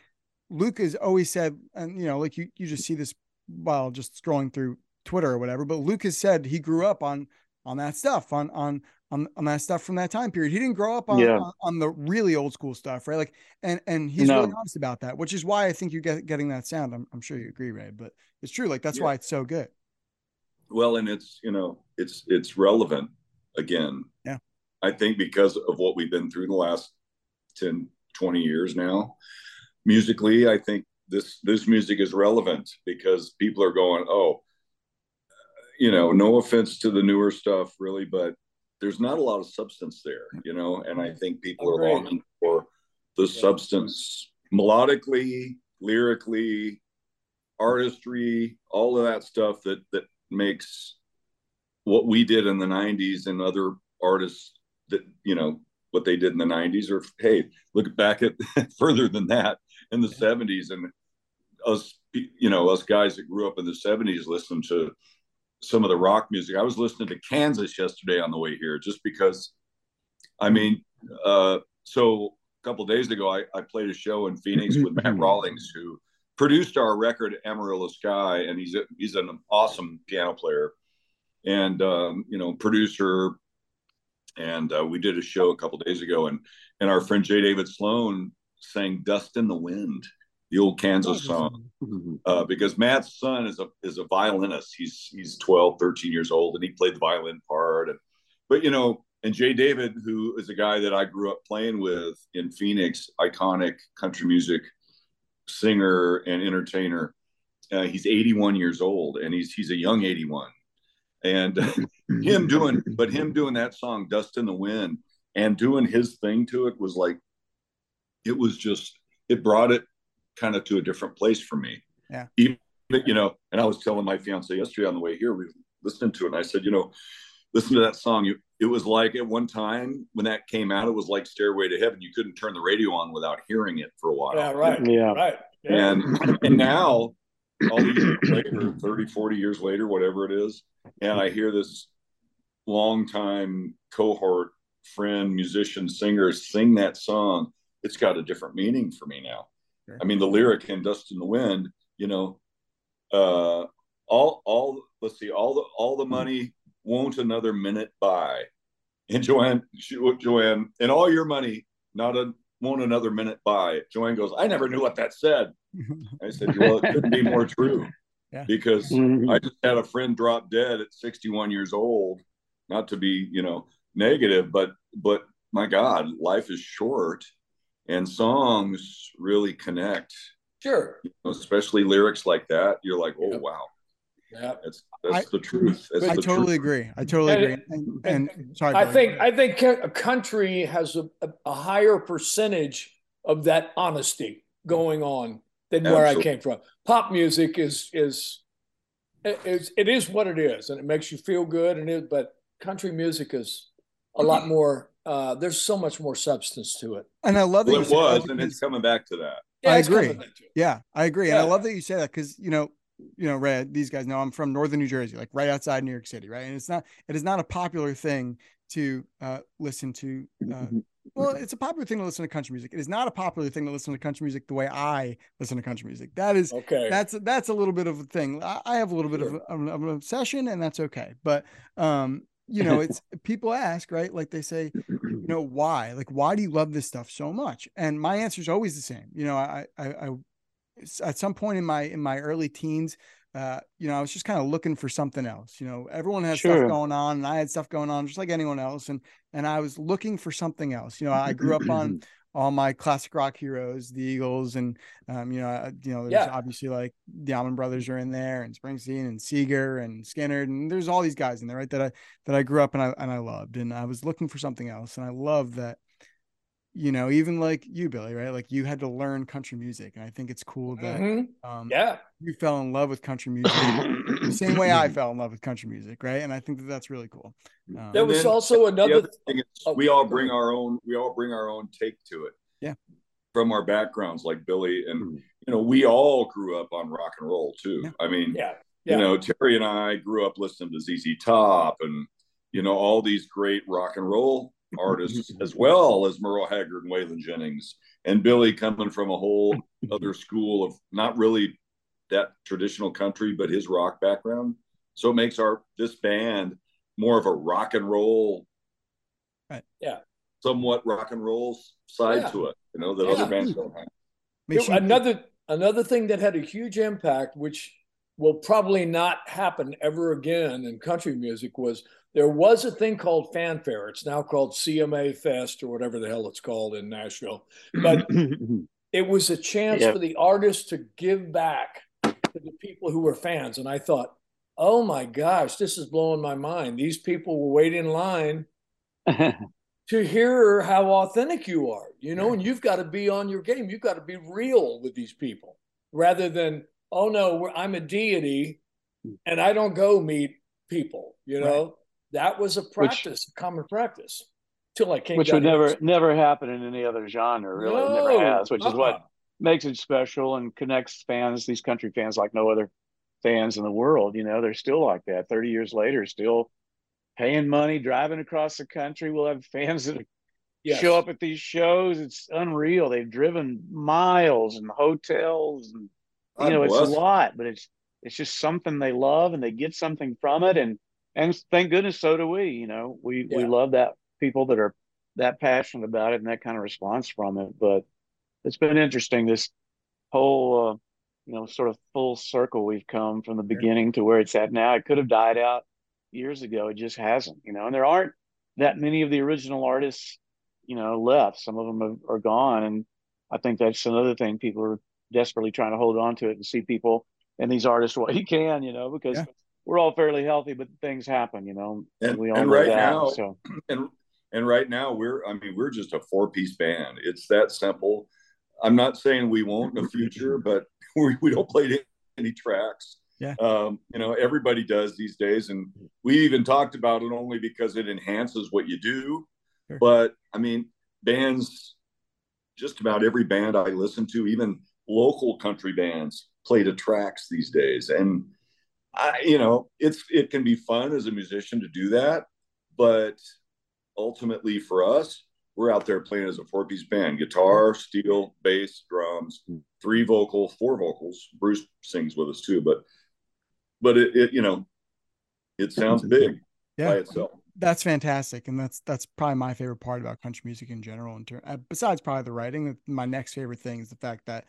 S1: Luke has always said, and you know, like you you just see this while just scrolling through Twitter or whatever. But Luke has said he grew up on on that stuff, on on on, on that stuff from that time period. He didn't grow up on, yeah. on, on the really old school stuff, right? Like, and and he's no. really honest about that, which is why I think you're get, getting that sound. I'm, I'm sure you agree, Ray, but it's true. Like that's yeah. why it's so good.
S4: Well, and it's you know it's it's relevant again.
S1: Yeah.
S4: I think because of what we've been through the last 10, 20 years now, musically, I think this this music is relevant because people are going, oh, uh, you know, no offense to the newer stuff, really, but there's not a lot of substance there, you know, and I think people are longing for the yeah. substance melodically, lyrically, artistry, all of that stuff that that makes what we did in the 90s and other artists that you know what they did in the 90s or hey look back at further than that in the 70s and us you know us guys that grew up in the 70s listened to some of the rock music i was listening to kansas yesterday on the way here just because i mean uh, so a couple days ago I, I played a show in phoenix with matt rollings who produced our record amarillo sky and he's a, he's an awesome piano player and um, you know producer and uh, we did a show a couple days ago, and and our friend J. David Sloan sang "Dust in the Wind," the old Kansas song, uh, because Matt's son is a is a violinist. He's he's 12, 13 years old, and he played the violin part. And but you know, and Jay David, who is a guy that I grew up playing with in Phoenix, iconic country music singer and entertainer. Uh, he's 81 years old, and he's he's a young 81. And him doing, but him doing that song "Dust in the Wind" and doing his thing to it was like, it was just it brought it kind of to a different place for me.
S1: Yeah.
S4: Even, you know, and I was telling my fiance yesterday on the way here, we listened to it, and I said, you know, listen to that song. You, it was like at one time when that came out, it was like Stairway to Heaven. You couldn't turn the radio on without hearing it for a while.
S3: Yeah, right.
S2: Yeah.
S3: Right. Yeah.
S4: And and now, all these years later, 30, 40 years later, whatever it is, and I hear this longtime cohort friend, musician, singer sing that song, it's got a different meaning for me now.
S1: Sure.
S4: I mean, the lyric in Dust in the Wind, you know, uh, all all let's see, all the all the money won't another minute buy. And Joanne, she, Joanne, and all your money not a won't another minute buy. Joanne goes, I never knew what that said. I said, well, it couldn't be more true.
S1: Yeah.
S4: Because
S2: Mhm.
S4: I just had a friend drop dead at 61 years old. Not to be, you know, negative, but but my God, life is short, and songs really connect.
S3: Sure.
S4: Especially lyrics like that, you're like, oh
S3: Yeah.
S4: wow,
S3: Yeah.
S4: that's that's the truth. That's
S1: I
S4: the
S1: totally
S4: truth.
S1: agree. I totally
S3: And-
S1: agree. And, and, sorry,
S3: I
S1: Billy.
S3: think I think a country has a, a, a higher percentage of that honesty going on than where I came from. Pop music is is is it is what it is, and it makes you feel good, and it. But country music is a lot mm-hmm. more. Uh, there's so much more substance to it.
S1: and I love that
S4: Well,
S1: you
S4: it
S1: say that
S4: was, and it's coming back to that.
S3: Yeah,
S1: I agree.
S3: back to it.
S1: Yeah, I agree. And I love that you say that because, you know, you know, Red, these guys know I'm from northern New Jersey, like right outside New York City, right? And it's not it is not a popular thing to uh listen to uh well, it's a popular thing to listen to country music. It is not a popular thing to listen to country music the way I listen to country music. That is
S3: Okay.
S1: that's that's a little bit of a thing. I, I have a little bit of, a- of an obsession, and that's okay. But um, you know, it's people ask, right? Like they say, you know, why? Like, why do you love this stuff so much? And my answer is always the same. You know, I, I, I at some point in my in my early teens, uh, you know, I was just kind of looking for something else. You know, everyone has
S2: Sure.
S1: stuff going on, and I had stuff going on, just like anyone else, and and I was looking for something else. You know, I grew up on all my classic rock heroes, the Eagles, and um, you know, uh, you know, there's
S3: Yeah.
S1: obviously like the Allman Brothers are in there, and Springsteen, and Seger, and Skynyrd, and there's all these guys in there, right? That I that I grew up and I and I loved, and I was looking for something else, and I love that. You know, even like you, Billy, right? Like you had to learn country music, and I think it's cool that
S3: Mhm.
S1: um,
S3: Yeah.
S1: you fell in love with country music the same way I fell in love with country music, right? And I think that that's really cool. Um,
S3: There was also another.
S4: other thing is
S3: Oh,
S4: we all bring our own we all bring our own take to it.
S1: Yeah.
S4: From our backgrounds, like Billy, and
S2: Mhm.
S4: you know, we all grew up on rock and roll too.
S1: Yeah.
S4: I mean,
S3: Yeah.
S4: you know, Terry and I grew up listening to ZZ Top and you know all these great rock and roll artists, as well as Merle Haggard and Waylon Jennings, and Billy coming from a whole other school of not really that traditional country, but his rock background. So it makes our this band more of a rock and roll,
S1: Right.
S3: Yeah.
S4: somewhat rock and roll side
S3: Yeah.
S4: to it. You know that
S3: Yeah.
S4: other bands don't have.
S1: makes you-
S3: another another thing that had a huge impact, which will probably not happen ever again in country music, was there was a thing called Fan Fair. It's now called CMA Fest or whatever the hell it's called in Nashville. But it was a chance
S2: Yep.
S3: for the artists to give back to the people who were fans. And I thought, oh my gosh, this is blowing my mind. These people will wait in line to hear how authentic you are, you know, and you've got to be on your game. You've got to be real with these people rather than, oh no, we're, I'm a deity hmm. and I don't go meet people, you know. That was a practice, a common practice till I came
S2: which
S3: down
S2: would
S3: here.
S2: never never happen in any other genre really.
S3: No,
S2: never has which is
S3: uh-uh.
S2: what makes it special and connects fans these country fans like no other fans in the world you know they're still like that. 30 years later still paying money driving across the country. We'll have fans that
S3: Yes.
S2: show up at these shows. It's unreal. They've driven miles and hotels and you
S4: God
S2: know it's a lot but it's it's just something they love and they get something from it. And and thank goodness so do we you know we we love that people that are that passionate about it and that kind of response from it but it's been interesting this whole uh, you know sort of full circle we've come from the beginning to where it's at now it could have died out years ago it just hasn't you know and there aren't that many of the original artists, you know, left. Some of them have, are gone, and I think that's another thing. People are desperately trying to hold on to it and see people and these artists what you can, you know, because yeah. We're all fairly healthy, but things happen, you know,
S4: and, and we all and right that, now, so. and and right now we're, I mean, we're just a four piece band. It's that simple. I'm not saying we won't in the future, but we, we don't play any tracks.
S1: Yeah.
S4: Um, you know, everybody does these days. And we even talked about it only because it enhances what you do. Sure. But I mean, bands, just about every band I listen to, even local country bands, play to tracks these days. And I, you know, it's it can be fun as a musician to do that, but ultimately for us, we're out there playing as a four piece band guitar, steel, bass, drums, three vocal, four vocals. Bruce sings with us too, but but it, it you know it sounds big yeah. by itself.
S1: That's fantastic, and that's that's probably my favorite part about country music in general. In term, uh, besides probably the writing, my next favorite thing is the fact that,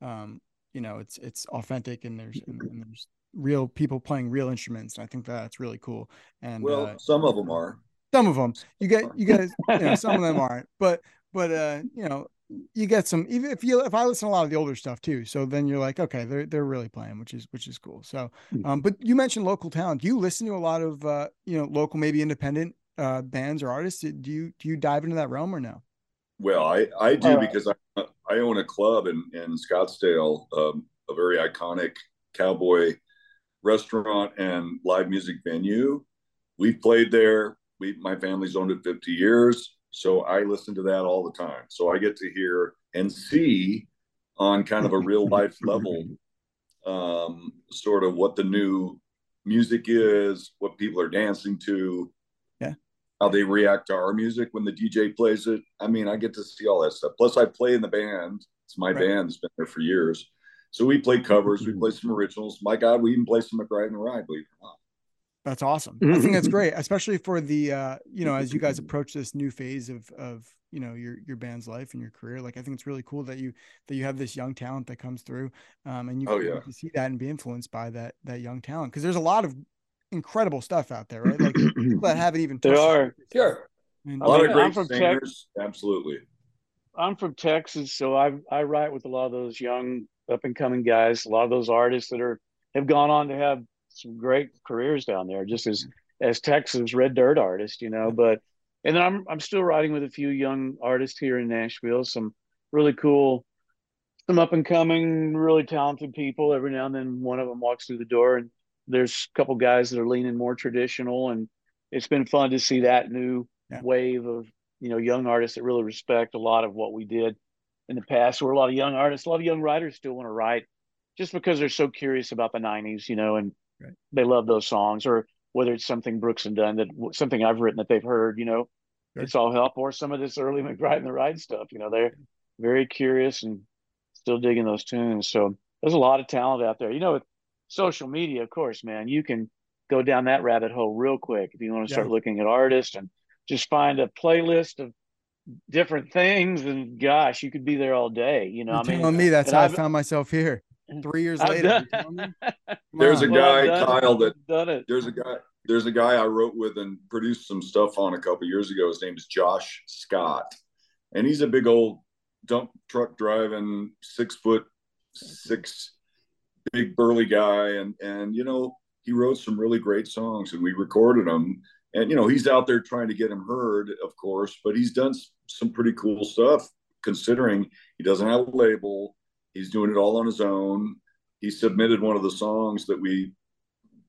S1: um, you know, it's it's authentic and there's and, and there's real people playing real instruments. And I think that's really cool. And
S4: well,
S1: uh,
S4: some of them are.
S1: Some of them, you get you guys, you know, some of them aren't, but but uh, you know, you get some even if you if I listen to a lot of the older stuff too. So then you're like, okay, they're they're really playing, which is which is cool. So hmm. um, but you mentioned local talent. Do you listen to a lot of uh, you know, local, maybe independent uh bands or artists? Do you do you dive into that realm or no?
S4: Well, I I do uh, because I I own a club in in Scottsdale, um, a very iconic cowboy restaurant and live music venue. We've played there. We my family's owned it 50 years so I listen to that all the time. So I get to hear and see on kind of a real life level, um, sort of what the new music is, what people are dancing to,
S1: yeah,
S4: how they react to our music when the DJ plays it. I mean, I get to see all that stuff. Plus, I play in the band. It's my right. band. It's been there for years. So we play covers, we play some originals. My God, we even play some McBride and Ride, believe it or not.
S1: That's awesome. I think that's great, especially for the uh, you know, as you guys approach this new phase of of you know your your band's life and your career. Like I think it's really cool that you that you have this young talent that comes through, um, and you
S4: oh, yeah.
S1: see that and be influenced by that that young talent because there's a lot of incredible stuff out there, right? Like people that haven't even
S2: there are
S4: sure a lot of great singers. Absolutely.
S2: I'm from Texas, so I I write with a lot of those young up and coming guys, a lot of those artists that are have gone on to have some great careers down there, just as as Texas red dirt artists, you know. But and then I'm I'm still writing with a few young artists here in Nashville, some really cool, some up and coming, really talented people. Every now and then, one of them walks through the door, and there's a couple guys that are leaning more traditional, and it's been fun to see that new yeah. wave of you know young artists that really respect a lot of what we did in the past. Where a lot of young artists, a lot of young writers still want to write just because they're so curious about the 90s, you know, and Right. They love those songs, or whether it's something Brooks and Dunn that something I've written that they've heard, you know, right. it's all help, or some of this early McBride and the Ride stuff. You know, they're very curious and still digging those tunes. So there's a lot of talent out there. You know, with social media, of course, man, you can go down that rabbit hole real quick if you want to start yeah. looking at artists and just find a playlist of different things and gosh you could be there all day you know
S1: You're I mean, telling me that's how I've, i found myself here three years later.
S4: there's a guy, well, Kyle, that there's a guy. There's a guy I wrote with and produced some stuff on a couple years ago. His name is Josh Scott, and he's a big old dump truck driving, six foot six, big burly guy, and and you know he wrote some really great songs, and we recorded them. And you know he's out there trying to get him heard, of course, but he's done some pretty cool stuff considering he doesn't have a label He's doing it all on his own. He submitted one of the songs that we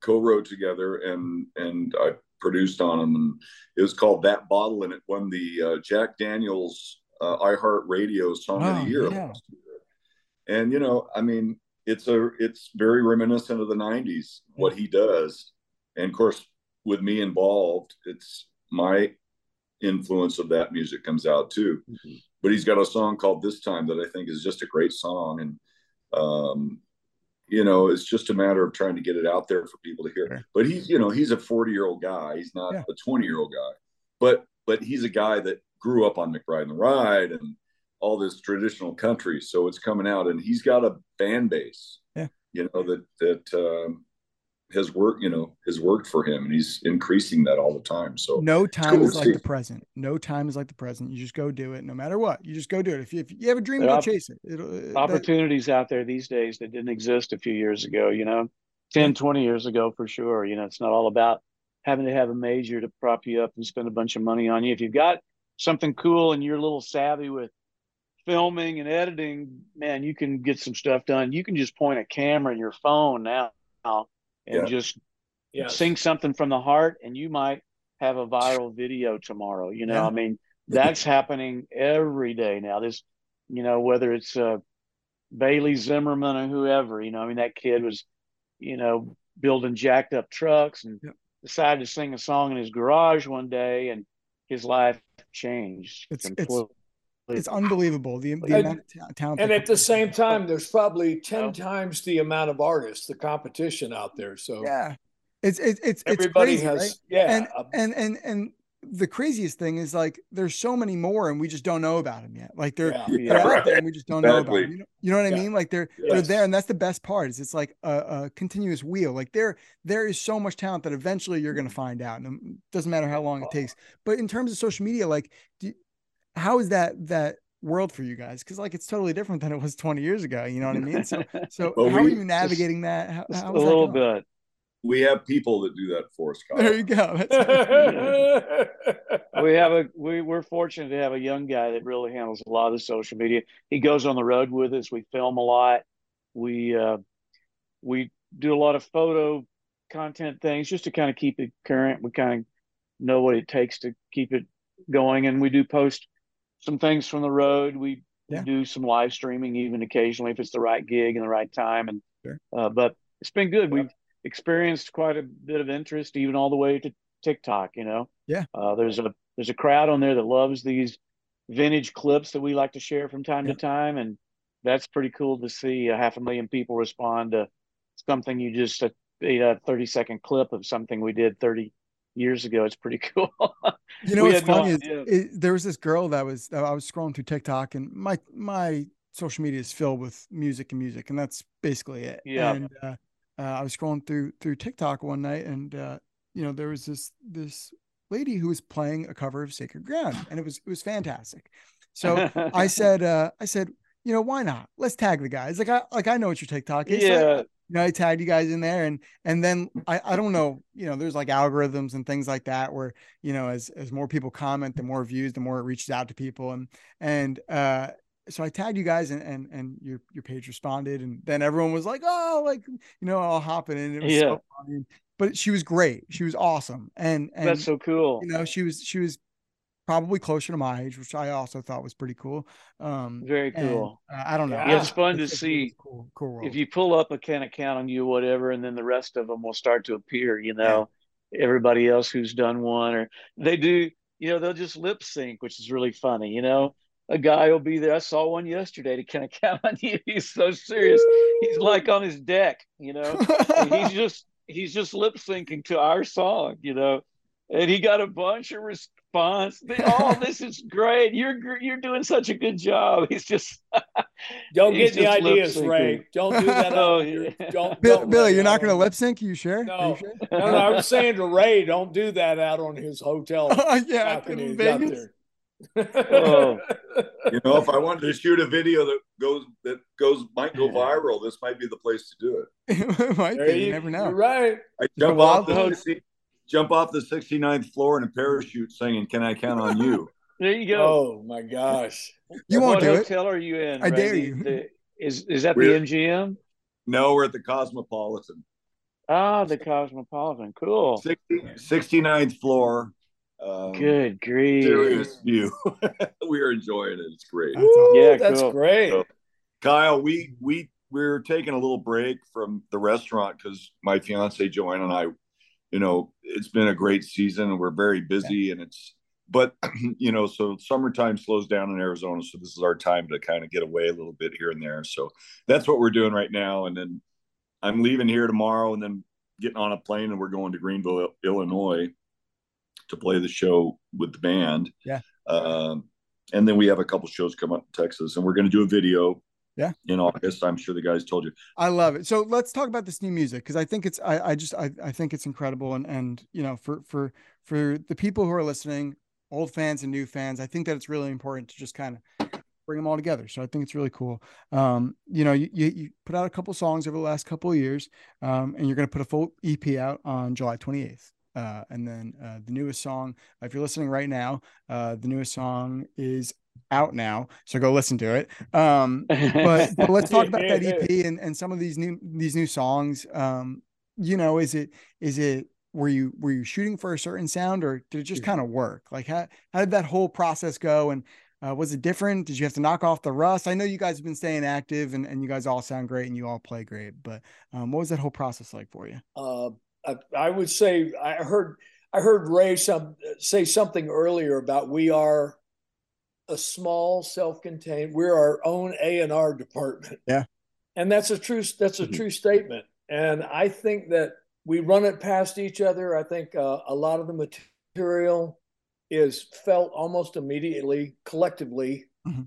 S4: co-wrote together, and and I produced on him, and it was called "That Bottle," and it won the uh, Jack Daniels uh, iHeart Radio Song oh, of the Year. Yeah. And you know, I mean, it's a it's very reminiscent of the '90s what he does, and of course, with me involved, it's my influence of that music comes out too. Mm-hmm but he's got a song called This Time that I think is just a great song. And, um, you know, it's just a matter of trying to get it out there for people to hear. Sure. But he's, you know, he's a 40 year old guy. He's not yeah. a 20 year old guy, but, but he's a guy that grew up on McBride and the Ride and all this traditional country. So it's coming out and he's got a fan base,
S1: yeah.
S4: you know, that, that, um, has worked, you know, has worked for him, and he's increasing that all the time. So
S1: no time cool is like see. the present. No time is like the present. You just go do it, no matter what. You just go do it. If you, if you have a dream, go chase it.
S2: It'll, uh, opportunities that, out there these days that didn't exist a few years ago. You know, 10, 20 years ago for sure. You know, it's not all about having to have a major to prop you up and spend a bunch of money on you. If you've got something cool and you're a little savvy with filming and editing, man, you can get some stuff done. You can just point a camera in your phone now and yeah. just yes. sing something from the heart and you might have a viral video tomorrow you know yeah. i mean that's happening every day now this you know whether it's uh, bailey zimmerman or whoever you know i mean that kid was you know building jacked up trucks and decided to sing a song in his garage one day and his life changed
S1: it's completely. it's it's unbelievable the, the
S3: and, amount of talent. And at the same time, there's probably ten times the amount of artists, the competition out there. So
S1: yeah, it's it's it's
S3: everybody
S1: it's
S3: crazy, has right? yeah,
S1: and, um, and and and the craziest thing is like there's so many more and we just don't know about them yet. Like they're, yeah. they're yeah. out there and we just don't exactly. know about them. You know, you know what I mean? Like they're yes. they're there and that's the best part is it's like a, a, continuous wheel. Like there there is so much talent that eventually you're going to find out and it doesn't matter how long it uh-huh. takes. But in terms of social media, like do, how is that that world for you guys because like it's totally different than it was 20 years ago you know what i mean so so well, how we, are you navigating that how,
S2: how a little bit
S4: we have people that do that for us.
S1: Kyle. There you go.
S2: we have a we we're fortunate to have a young guy that really handles a lot of the social media. He goes on the road with us. We film a lot. We uh, we do a lot of photo content things just to kind of keep it current. We kind of know what it takes to keep it going, and we do post some things from the road. We, yeah. do some live streaming even occasionally if it's the right gig and the right time. And sure. uh, but it's been good. We've experienced quite a bit of interest, even all the way to TikTok. You know,
S1: yeah.
S2: Uh, there's a there's a crowd on there that loves these vintage clips that we like to share from time yeah. to time, and that's pretty cool to see a half a million people respond to something you just a, a 30 second clip of something we did 30 years ago. It's pretty cool.
S1: you know, what's funny no is it, there was this girl that was I was scrolling through TikTok, and my my social media is filled with music and music, and that's basically it.
S2: Yeah.
S1: And uh, uh, I was scrolling through through TikTok one night, and uh, you know there was this this lady who was playing a cover of Sacred Ground, and it was it was fantastic. So I said uh, I said you know why not? Let's tag the guys. Like I like I know what your TikTok is.
S2: Yeah.
S1: So, you know, I tagged you guys in there, and and then I I don't know, you know, there's like algorithms and things like that where you know as as more people comment, the more views, the more it reaches out to people, and and uh so I tagged you guys and, and and your your page responded and then everyone was like, oh, like you know, I'll hop in and it was yeah. so funny. But she was great. She was awesome. And, and
S2: that's so cool.
S1: You know, she was she was probably closer to my age, which I also thought was pretty cool. Um
S2: very cool.
S1: And, uh, I don't know.
S2: Yeah, it's fun to see cool, cool if you pull up a Can I Count on You, whatever, and then the rest of them will start to appear, you know, yeah. everybody else who's done one or they do, you know, they'll just lip sync, which is really funny, you know a guy will be there. I saw one yesterday to kind of count on you. He's so serious. He's like on his deck, you know. he's just he's just lip syncing to our song, you know. And he got a bunch of response. oh, this is great! You're you're doing such a good job. He's just
S3: don't get the ideas, Ray. Don't do that. oh, yeah. don't, Bill,
S1: don't Billy, you're not going to lip sync. You sure?
S3: No.
S1: You sure?
S3: no, no. I was saying to Ray, don't do that out on his hotel.
S1: Oh, yeah, in Vegas
S4: oh. You know, if I wanted to shoot a video that goes that goes might go viral, this might be the place to do
S1: it. it might be. You, you, never know.
S3: You're right.
S4: I jump off the jump off the 69th floor in a parachute singing "Can I Count on You."
S2: There you go.
S3: Oh my gosh!
S1: You won't do
S2: it. hotel are you in?
S1: I dare you.
S2: The, is is that we're, the MGM?
S4: No, we're at the Cosmopolitan.
S2: Ah, the Cosmopolitan. Cool.
S4: 60, 69th floor.
S2: Um, Good grief!
S4: Serious view. we are enjoying it. It's great.
S3: That's awesome. Yeah, that's cool. great. So,
S4: Kyle, we we we're taking a little break from the restaurant because my fiance Joanne and I, you know, it's been a great season and we're very busy and it's but you know so summertime slows down in arizona so this is our time to kind of get away a little bit here and there so that's what we're doing right now and then i'm leaving here tomorrow and then getting on a plane and we're going to greenville illinois to play the show with the band.
S1: Yeah.
S4: Um, and then we have a couple shows come up in Texas, and we're going to do a video
S1: Yeah.
S4: In August, I'm sure the guys told you.
S1: I love it. So let's talk about this new music because I think it's I, I just I, I think it's incredible and and you know for for for the people who are listening, old fans and new fans, I think that it's really important to just kind of bring them all together. So I think it's really cool. Um, you know, you, you, you put out a couple songs over the last couple of years, um, and you're going to put a full EP out on July 28th. Uh, and then uh, the newest song, if you're listening right now, uh, the newest song is out now, so go listen to it. Um, but, but let's talk about that EP and, and some of these new these new songs. Um, you know, is it is it were you were you shooting for a certain sound or did it just kind of work? Like how how did that whole process go and uh, was it different? Did you have to knock off the rust? I know you guys have been staying active and, and you guys all sound great and you all play great, but um, what was that whole process like for you?
S3: Uh, I, I, would say I heard I heard Ray some say something earlier about we are a small, self-contained. We're our own A and R department.
S1: Yeah,
S3: and that's a true that's a mm-hmm. true statement. And I think that we run it past each other. I think uh, a lot of the material is felt almost immediately collectively. Mm-hmm.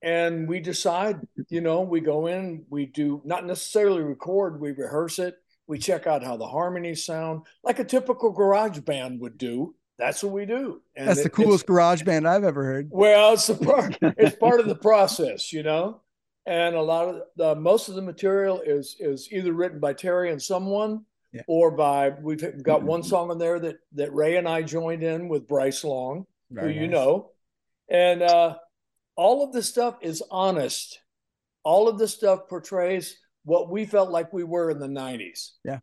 S3: And we decide, you know, we go in, we do not necessarily record, we rehearse it, we check out how the harmonies sound, like a typical garage band would do. That's what we do.
S1: And That's it, the coolest garage band I've ever heard.
S3: Well, it's a part, it's part of the process, you know. And a lot of the most of the material is is either written by Terry and someone yeah. or by we've got one song in there that that Ray and I joined in with Bryce Long, Very who nice. you know, and uh, all of this stuff is honest. All of this stuff portrays what we felt like we were in the '90s.
S1: Yeah,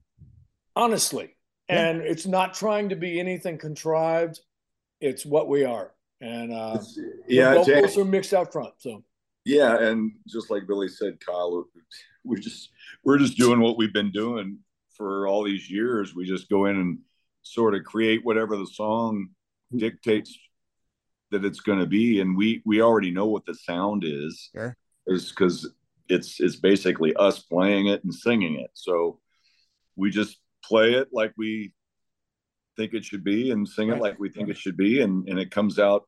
S3: honestly, yeah. and it's not trying to be anything contrived. It's what we are, and uh,
S4: yeah,
S3: the vocals are mixed out front. So
S4: yeah, and just like Billy said, Kyle, we just we're just doing what we've been doing for all these years. We just go in and sort of create whatever the song dictates that it's going to be, and we we already know what the sound is.
S1: Sure.
S4: Is because it's it's basically us playing it and singing it. So we just play it like we think it should be and sing it like we think it should be, and and it comes out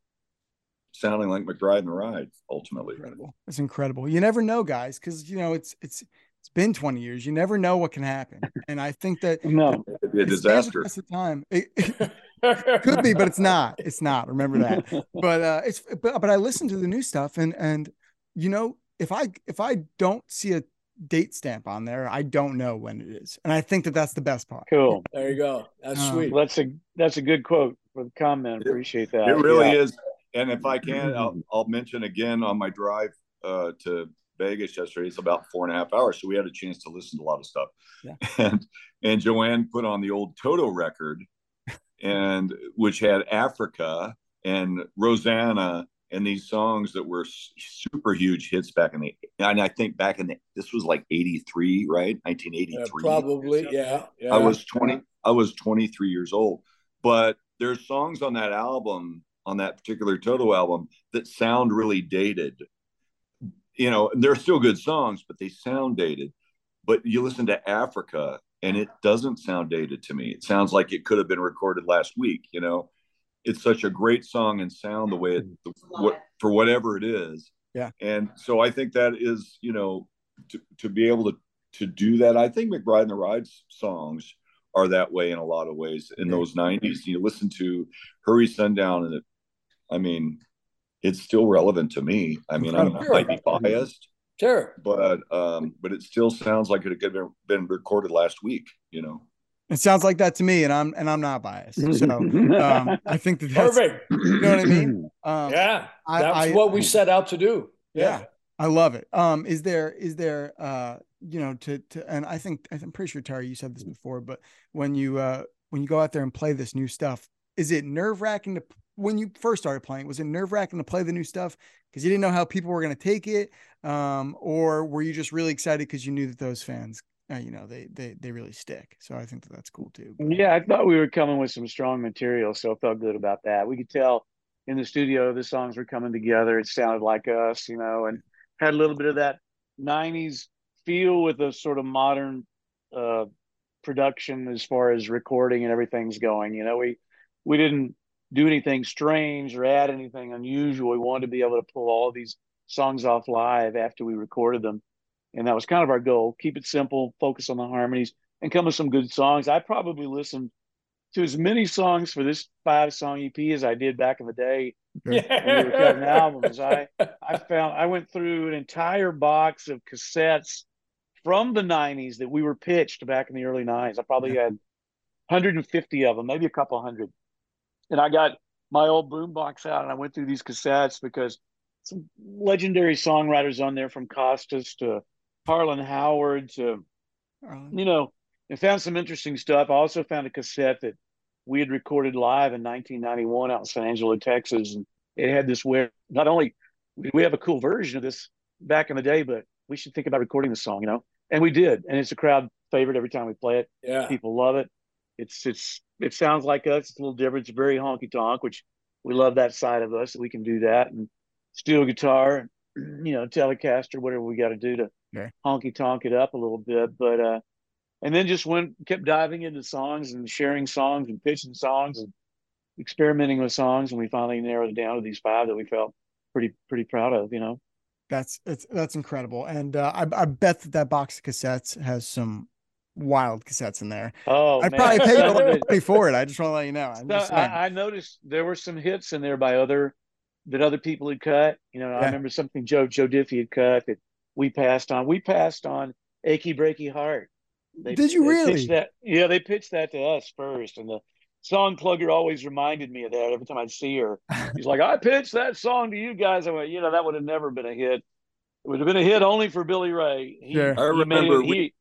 S4: sounding like McBride and the Ride ultimately.
S1: Incredible. It's incredible. You never know, guys, because you know it's it's it's been 20 years. You never know what can happen. And I think that
S2: no,
S4: it'd be a disaster.
S1: At the time. It, it could be, but it's not. It's not. Remember that. But uh it's but but I listen to the new stuff and and you know, if I if I don't see a date stamp on there, I don't know when it is. And I think that that's the best part.
S2: Cool.
S3: There you go. That's um, sweet.
S2: That's a that's a good quote for the comment. Appreciate that.
S4: It really yeah. is. And if I can, I'll, I'll mention again on my drive uh, to Vegas yesterday. It's about four and a half hours, so we had a chance to listen to a lot of stuff.
S1: Yeah.
S4: And and Joanne put on the old Toto record, and which had Africa and Rosanna and these songs that were super huge hits back in the and I think back in the this was like 83 right 1983 yeah,
S3: probably yeah, yeah
S4: I was 20 I was 23 years old but there's songs on that album on that particular Toto album that sound really dated you know, they're still good songs, but they sound dated. But you listen to Africa and it doesn't sound dated to me. It sounds like it could have been recorded last week, you know. It's such a great song and sound the way it what, for whatever it is.
S1: Yeah.
S4: And so I think that is, you know, to, to be able to to do that. I think McBride and the Rides songs are that way in a lot of ways in those 90s. You listen to Hurry Sundown and it I mean, it's still relevant to me. I mean, I'm, sure. I might be biased,
S3: sure,
S4: but um, but it still sounds like it could have been recorded last week. You know,
S1: it sounds like that to me, and I'm and I'm not biased. So um, I think that that's perfect. You know what I mean?
S3: Um, yeah, that's I, what we set out to do.
S1: Yeah. yeah. I love it. Um, is there is there uh, you know, to to and I think I'm pretty sure Terry, you said this before, but when you uh when you go out there and play this new stuff, is it nerve wracking to when you first started playing? Was it nerve wracking to play the new stuff because you didn't know how people were going to take it, um, or were you just really excited because you knew that those fans, uh, you know, they they they really stick? So I think that that's cool too.
S2: But, yeah, I thought we were coming with some strong material, so I felt good about that. We could tell in the studio the songs were coming together. It sounded like us, you know, and had a little bit of that '90s feel with a sort of modern uh, production as far as recording and everything's going. You know, we we didn't do anything strange or add anything unusual. We wanted to be able to pull all these songs off live after we recorded them, and that was kind of our goal: keep it simple, focus on the harmonies, and come with some good songs. I probably listened to as many songs for this five song EP as I did back in the day
S3: Yeah.
S2: we were cutting albums. I I found I went through an entire box of cassettes from the '90s that we were pitched back in the early '90s. I probably had 150 of them, maybe a couple hundred, and I got my old boombox out and I went through these cassettes because some legendary songwriters on there from Kostas to Harlan Howard to you know, and found some interesting stuff. I also found a cassette that we had recorded live in 1991 out in San Angelo, Texas, and it had this where not only we have a cool version of this back in the day, but we should think about recording the song, you know, and we did, and it's a crowd favorite every time we play it.
S3: yeah.
S2: People love it. It's it's it sounds like us. It's a little different. It's very honky tonk, which we love that side of us that we can do that and steel guitar, you know, Telecaster, whatever we got to do to
S1: Yeah.
S2: honky tonk it up a little bit. But uh, and then just went kept diving into songs and sharing songs and pitching songs and experimenting with songs, and we finally narrowed it down to these five that we felt pretty pretty proud of. You know.
S1: That's it's that's incredible, and uh, I I bet that that box of cassettes has some wild cassettes in there.
S2: Oh,
S1: I'd probably pay a lot of money for it. I just want to let you know.
S2: So. I, I noticed there were some hits in there by other that other people had cut. You know, I remember something Joe Joe Diffie had cut that we passed on. We passed on "Achy Breaky Heart." They,
S1: Did you
S2: they
S1: really?
S2: Pitched that, yeah, they pitched that to us first, and the song plugger always reminded me of that every time I'd see her. He's like, "I pitched that song to you guys." I went, "You know, that would have never been a hit. It would have been a hit only for Billy Ray." He,
S1: Sure.
S4: I
S2: he made
S4: remember
S2: it-
S4: we-
S2: he-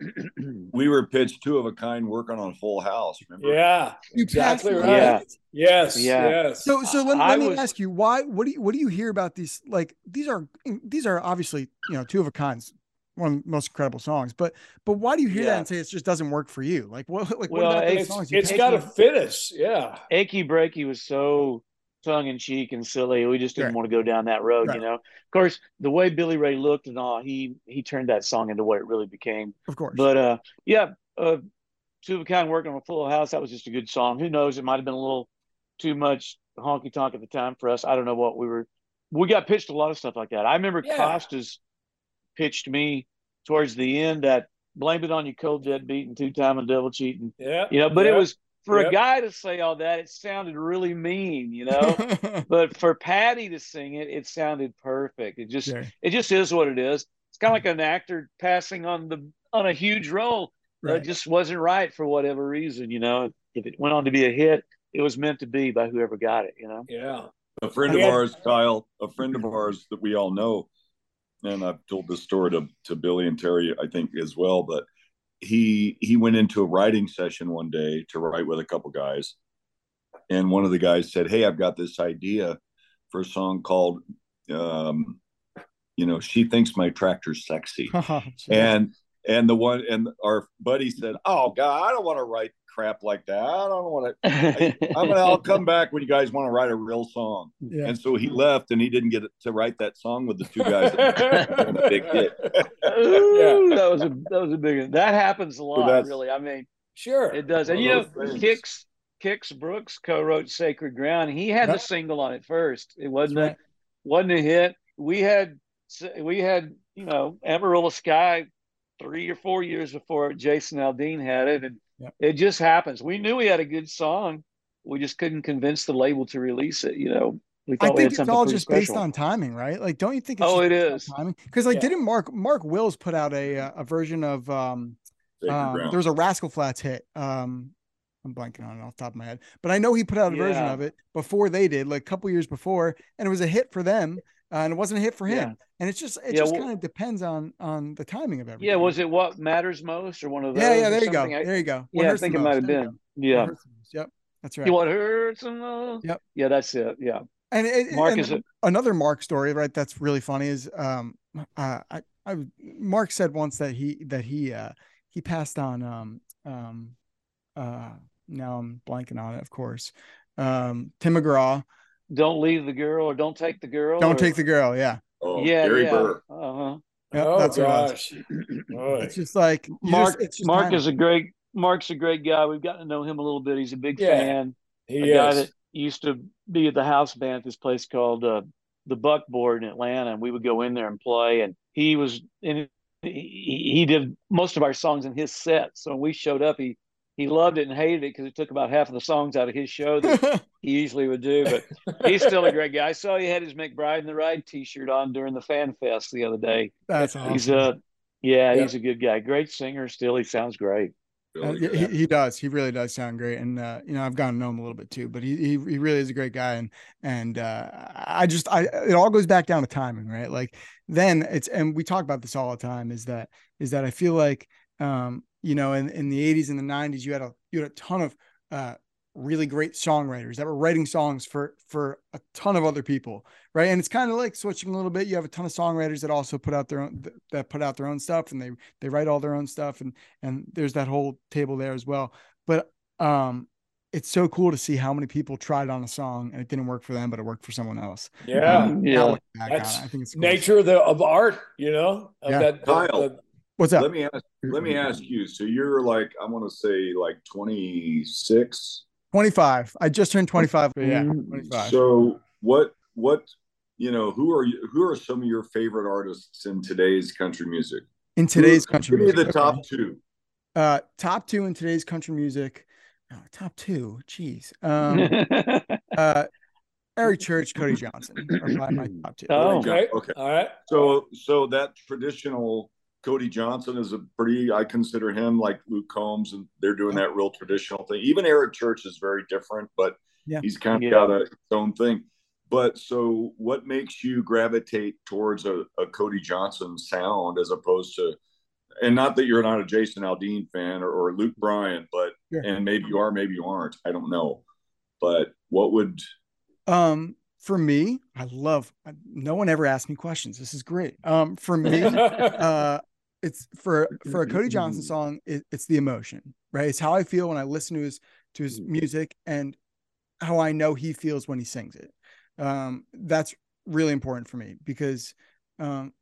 S4: We were pitched two of a kind working on Full House. Remember?
S3: Yeah.
S1: You
S3: Exactly
S1: passed
S3: right.
S2: Yeah.
S3: Yes.
S2: Yeah.
S3: Yes.
S1: So so let, let me
S2: was-
S1: ask you why what do you what do you hear about these like these are these are obviously you know two of a kinds one of the most incredible songs but but why do you hear that and say it just doesn't work for you like what like what
S2: Well,
S1: about those
S3: it's
S1: songs you
S3: it's
S1: picked?
S3: got to fit us. Yeah.
S2: achy breaky was so tongue in cheek and silly. We just didn't
S1: Right.
S2: want to go down that road,
S1: Right.
S2: you know. Of course, the way Billy Ray looked and all, he he turned that song into what it really became.
S1: of course
S2: But uh, yeah, uh, two of a kind working on a full house. That was just a good song. Who knows? It might have been a little too much honky tonk at the time for us. I don't know what we were. We got pitched a lot of stuff like that. I remember
S3: Yeah.
S2: Kostas pitched me towards the end that blame it on you cold dead beat and two time and devil cheating
S3: Yeah.
S2: you know but
S3: yeah.
S2: it was for
S3: Yep.
S2: a guy to say all that it sounded really mean you know but for patty to sing it it sounded perfect it just
S1: Sure.
S2: it just is what it is it's kind of like an actor passing on the on a huge role
S1: Right.
S2: it just wasn't right for whatever reason you know if it went on to be a hit it was meant to be by whoever got it you know
S3: Yeah.
S4: A friend of ours, Kyle, a friend of ours that we all know, and I've told this story to, to Billy and Terry, I think, as well, but he he went into a writing session one day to write with a couple guys. And one of the guys said, Hey, I've got this idea for a song called um, you know, She Thinks My Tractor's Sexy. And and the one and our buddy said, "Oh God, I don't want to write crap like that. I don't want to. I'm gonna. I'll come back when you guys want to write a real song."
S1: yeah
S4: And so he left, and he didn't get to write that song with the two guys. that big hit.
S2: Ooh, that was a that was a big that happens a lot
S4: that's-
S2: really i mean
S3: Sure.
S2: It does. And you know,
S4: those things.
S2: Kix Kix Brooks co-wrote Sacred Ground. He had
S1: Yep.
S2: the single on it first. It wasn't
S1: That's
S2: a wasn't a hit. We had we had, you know, Amarillo Sky three or four years before Jason Aldean had it. And
S1: Yep.
S2: it just happens. We knew we had a good song. We just couldn't convince the label to release it, you know. We
S1: I
S2: thought we
S1: think
S2: had
S1: it's all
S2: pretty
S1: just based on timing, right? Like, don't you think? It's
S2: Oh,
S1: just
S2: it
S1: based on
S2: is.
S1: timing because, like,
S3: Yeah.
S1: didn't Mark Mark Wills put out a uh, a version of um, um there was a Rascal Flatts hit. Um, I'm blanking on it off the top of my head, but I know he put out a version of it before they did, like a couple years before, and it was a hit for them, uh, and it wasn't a hit for him.
S2: Yeah.
S1: And it's just it
S2: Yeah,
S1: just
S2: well-
S1: kind of depends on on the timing of everything.
S2: Yeah, was it what matters most or one of those?
S1: Yeah, yeah. There you go.
S2: I-
S1: There you go. What
S2: yeah, I think it might have been. Yeah.
S1: What hurts the most? Yep, that's right.
S2: You want hurts the most?
S1: Yep.
S2: Yeah, that's it. Yeah.
S1: And, it,
S2: Mark
S1: and
S2: is a
S1: another Mark story, right? That's really funny. Is um, uh, I, I, Mark said once that he that he uh he passed on um um uh now I'm blanking on it, of course. Um, Tim McGraw,
S2: don't leave the girl or don't take the girl.
S1: don't
S2: or-
S1: take the girl. Yeah,
S4: oh,
S2: yeah,
S4: Gary
S2: yeah.
S4: Burr.
S2: Uh-huh.
S1: Yep,
S3: oh
S1: that's what
S3: gosh. Boy.
S1: It's just like
S2: Mark
S1: just- just
S2: Mark
S1: timing.
S2: is a great Mark's a great guy. We've gotten to know him a little bit. He's a big
S3: Yeah,
S2: fan.
S3: He
S2: a guy that used to be at the house band at this place called uh, the Buckboard in Atlanta, and we would go in there and play. And he was in. He, he did most of our songs in his set. So when we showed up, he he loved it and hated it because it took about half of the songs out of his show that he usually would do. But he's still a great guy. I saw he had his McBride and the Ride T-shirt on during the Fan Fest the other day.
S1: That's awesome.
S2: He's a yeah, yeah, he's a good guy. Great singer. Still, he sounds great.
S1: Uh, he, he does. He really does sound great, and uh, you know I've gotten to know him a little bit too. But he he, he really is a great guy, and and uh, I just I it all goes back down to timing, right? Like then it's and we talk about this all the time. Is that is that I feel like um, you know, in, in the 80s and the 90s, you had a you had a ton of uh, really great songwriters that were writing songs for for a ton of other people, right? And it's kind of like switching a little bit. You have a ton of songwriters that also put out their own that put out their own stuff, and they they write all their own stuff, and and there's that whole table there as well. But um, it's so cool to see how many people tried on a song and it didn't work for them, but it worked for someone else.
S3: Yeah, um,
S2: yeah.
S3: That's I think it's cool. nature of the of art, you know. Of
S4: yeah.
S3: that,
S4: Kyle,
S3: the,
S1: What's up?
S4: Let me ask. Let me ask you. So you're like, I want to say like 26.
S1: 25. I just turned 25. yeah, 25.
S4: So what? What? You know, who are you? Who are some of your favorite artists in today's country music?
S1: In today's who, country
S4: give
S1: music,
S4: me the top two.
S1: Uh, top two in today's country music. Oh, top two. Jeez. Um, uh, Eric Church, Cody Johnson are my top two.
S3: Oh, okay. Okay. All right.
S4: So, so that traditional Cody Johnson is a pretty, I consider him like Luke Combs, and they're doing that real traditional thing. Even Eric Church is very different, but yeah. he's kind of yeah. got a, his own thing. But so, what makes you gravitate towards a, a, Cody Johnson sound as opposed to, and not that you're not a Jason Aldean fan or, or Luke Bryan, but yeah. and maybe you are, maybe you aren't. I don't know. But what would
S1: um for me, I love no one ever asked me questions. This is great. Um, for me, uh, it's for for a Cody Johnson song, it, it's the emotion, right? It's how I feel when I listen to his to his mm. music and how I know he feels when he sings it. Um, that's really important for me because um,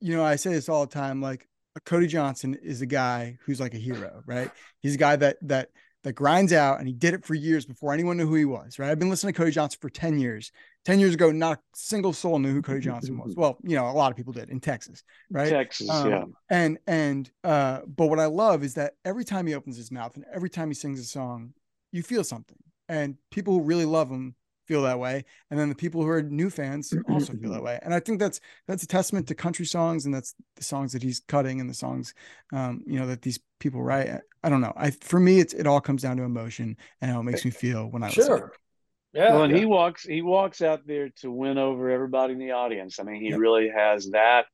S1: you know, I say this all the time, like Cody Johnson is a guy who's like a hero, right? He's a guy that that that grinds out and he did it for years before anyone knew who he was, right? I've been listening to Cody Johnson for 10 years. 10 years ago, not a single soul knew who Cody Johnson was. Well, you know, a lot of people did in Texas, right?
S2: Texas, um, yeah.
S1: And, and, uh, but what I love is that every time he opens his mouth and every time he sings a song, you feel something. And people who really love him feel that way and then the people who are new fans also feel that way and i think that's that's a testament to country songs and that's the songs that he's cutting and the songs um you know that these people write. I don't know. I for me it's it all comes down to emotion and how it makes me feel when i
S3: sure.
S2: Yeah. Well and yeah. he walks he walks out there to win over everybody in the audience. I mean he really has that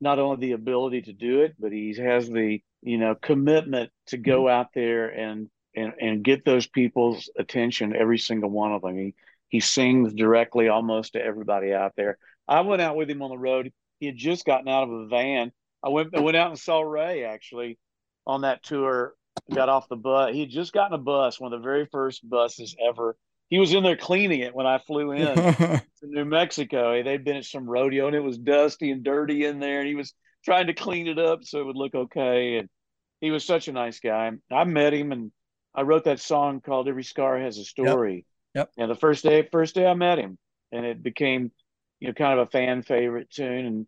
S2: not only the ability to do it but he has the you know commitment to go mm-hmm. out there and and, and get those people's attention every single one of them. He he sings directly almost to everybody out there. I went out with him on the road. He had just gotten out of a van. I went I went out and saw Ray actually on that tour. Got off the bus. He had just gotten a bus, one of the very first buses ever. He was in there cleaning it when I flew in to New Mexico. They'd been at some rodeo and it was dusty and dirty in there, and he was trying to clean it up so it would look okay. And he was such a nice guy. I met him and I wrote that song called "Every Scar Has a Story." Yep
S1: Yep.
S2: And the first day, first day I met him, and it became, you know, kind of a fan favorite tune,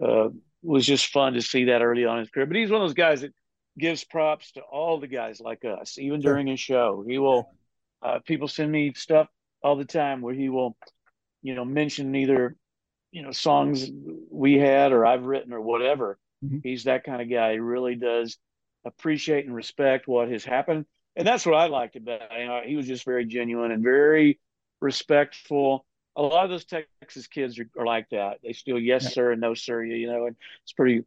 S2: and uh, was just fun to see that early on in his career. But he's one of those guys that gives props to all the guys like us, even sure. during his show. He will. Uh, people send me stuff all the time where he will, you know, mention either, you know, songs we had or I've written or whatever. Mm-hmm. He's that kind of guy. He really does appreciate and respect what has happened and that's what I liked about him. You know, he was just very genuine and very respectful. A lot of those Texas kids are, are like that. They still yes yeah. sir and no sir, you know, and it's pretty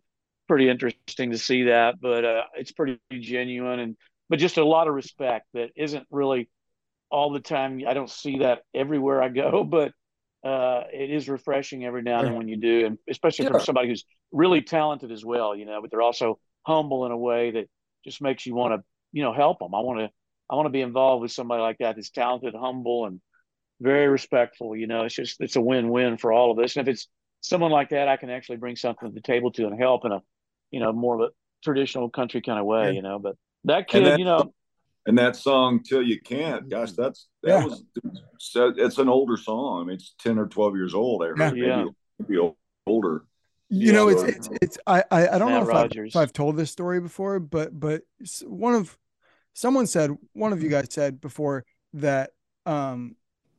S2: pretty interesting to see that. But uh, it's pretty genuine and but just a lot of respect that isn't really all the time. I don't see that everywhere I go, but uh, it is refreshing every now and then when you do, and especially from somebody who's really talented as well, you know. But they're also humble in a way that just makes you want to you know help them. I want to I want to be involved with somebody like that that's talented, humble, and very respectful. You know, it's just it's a win win for all of us. And if it's someone like that, I can actually bring something to the table to and help in a you know more of a traditional country kind of way. Yeah. You know, but that kid, that, you know.
S4: And that song "Till You Can't," gosh, mm-hmm. that's that yeah. was so it's an older song. I mean, it's ten or twelve years old. I heard
S2: Yeah.
S4: maybe, maybe older.
S1: You
S2: Yeah,
S1: know, it's it's it's I I, I don't
S2: Matt
S1: know if I've, if I've told this story before, but but one of someone said one of you guys said before that um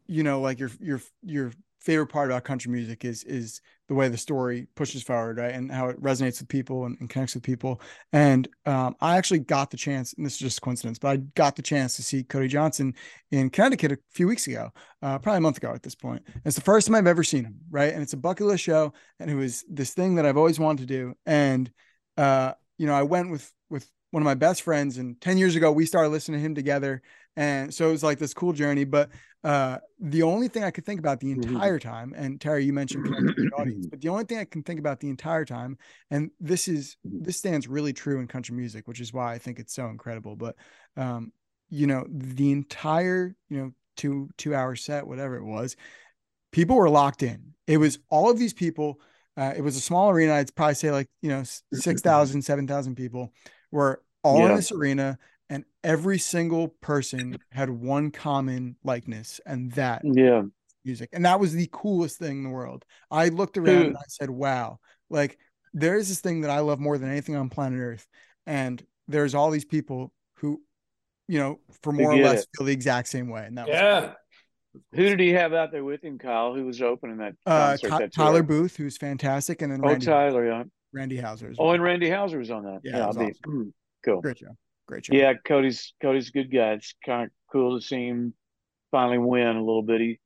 S1: you know like your your your favorite part about country music is is the way the story pushes forward right and how it resonates with people and, and connects with people. And um i actually got the chance and this is just coincidence but i got the chance to see cody johnson in connecticut a few weeks ago uh probably a month ago at this point. And it's the first time i've ever seen him right and it's a bucket list show and it was this thing that i've always wanted to do. And uh you know i went with with one of my best friends and 10 years ago we started listening to him together. And so it was like this cool journey. But uh the only thing i could think about the
S2: Mhm.
S1: entire time and terry you mentioned the audience but the only thing i can think about the entire time and this is this stands really true in country music which is why i think it's so incredible. But um you know the entire you know two two hour set whatever it was people were locked in. It was all of these people uh, it was a small arena. I'd probably say like you know s- 6000 7000 people were all in this arena and every single person had one common likeness and that
S2: Yeah.
S1: music and that was the coolest thing in the world i looked around
S2: Who-
S1: and i said wow like there is this thing that i love more than anything on planet earth and there's all these people who you know for more or less
S2: it.
S1: feel the exact same way and that was
S3: Yeah.
S2: Who did he have out there with him, Kyle? Who was opening that
S1: uh
S2: concert? That
S1: tyler booth who's fantastic and then
S2: Oh,
S1: randy,
S2: Tyler, yeah.
S1: randy Houser as
S2: Oh, and Randy Houser was on that.
S1: Yeah,
S2: Yeah,
S1: it was
S2: I'll be- cool.
S1: great show great show
S2: Yeah, Cody's Cody's a good guy. It's kind of cool to see him finally win a little bit. He,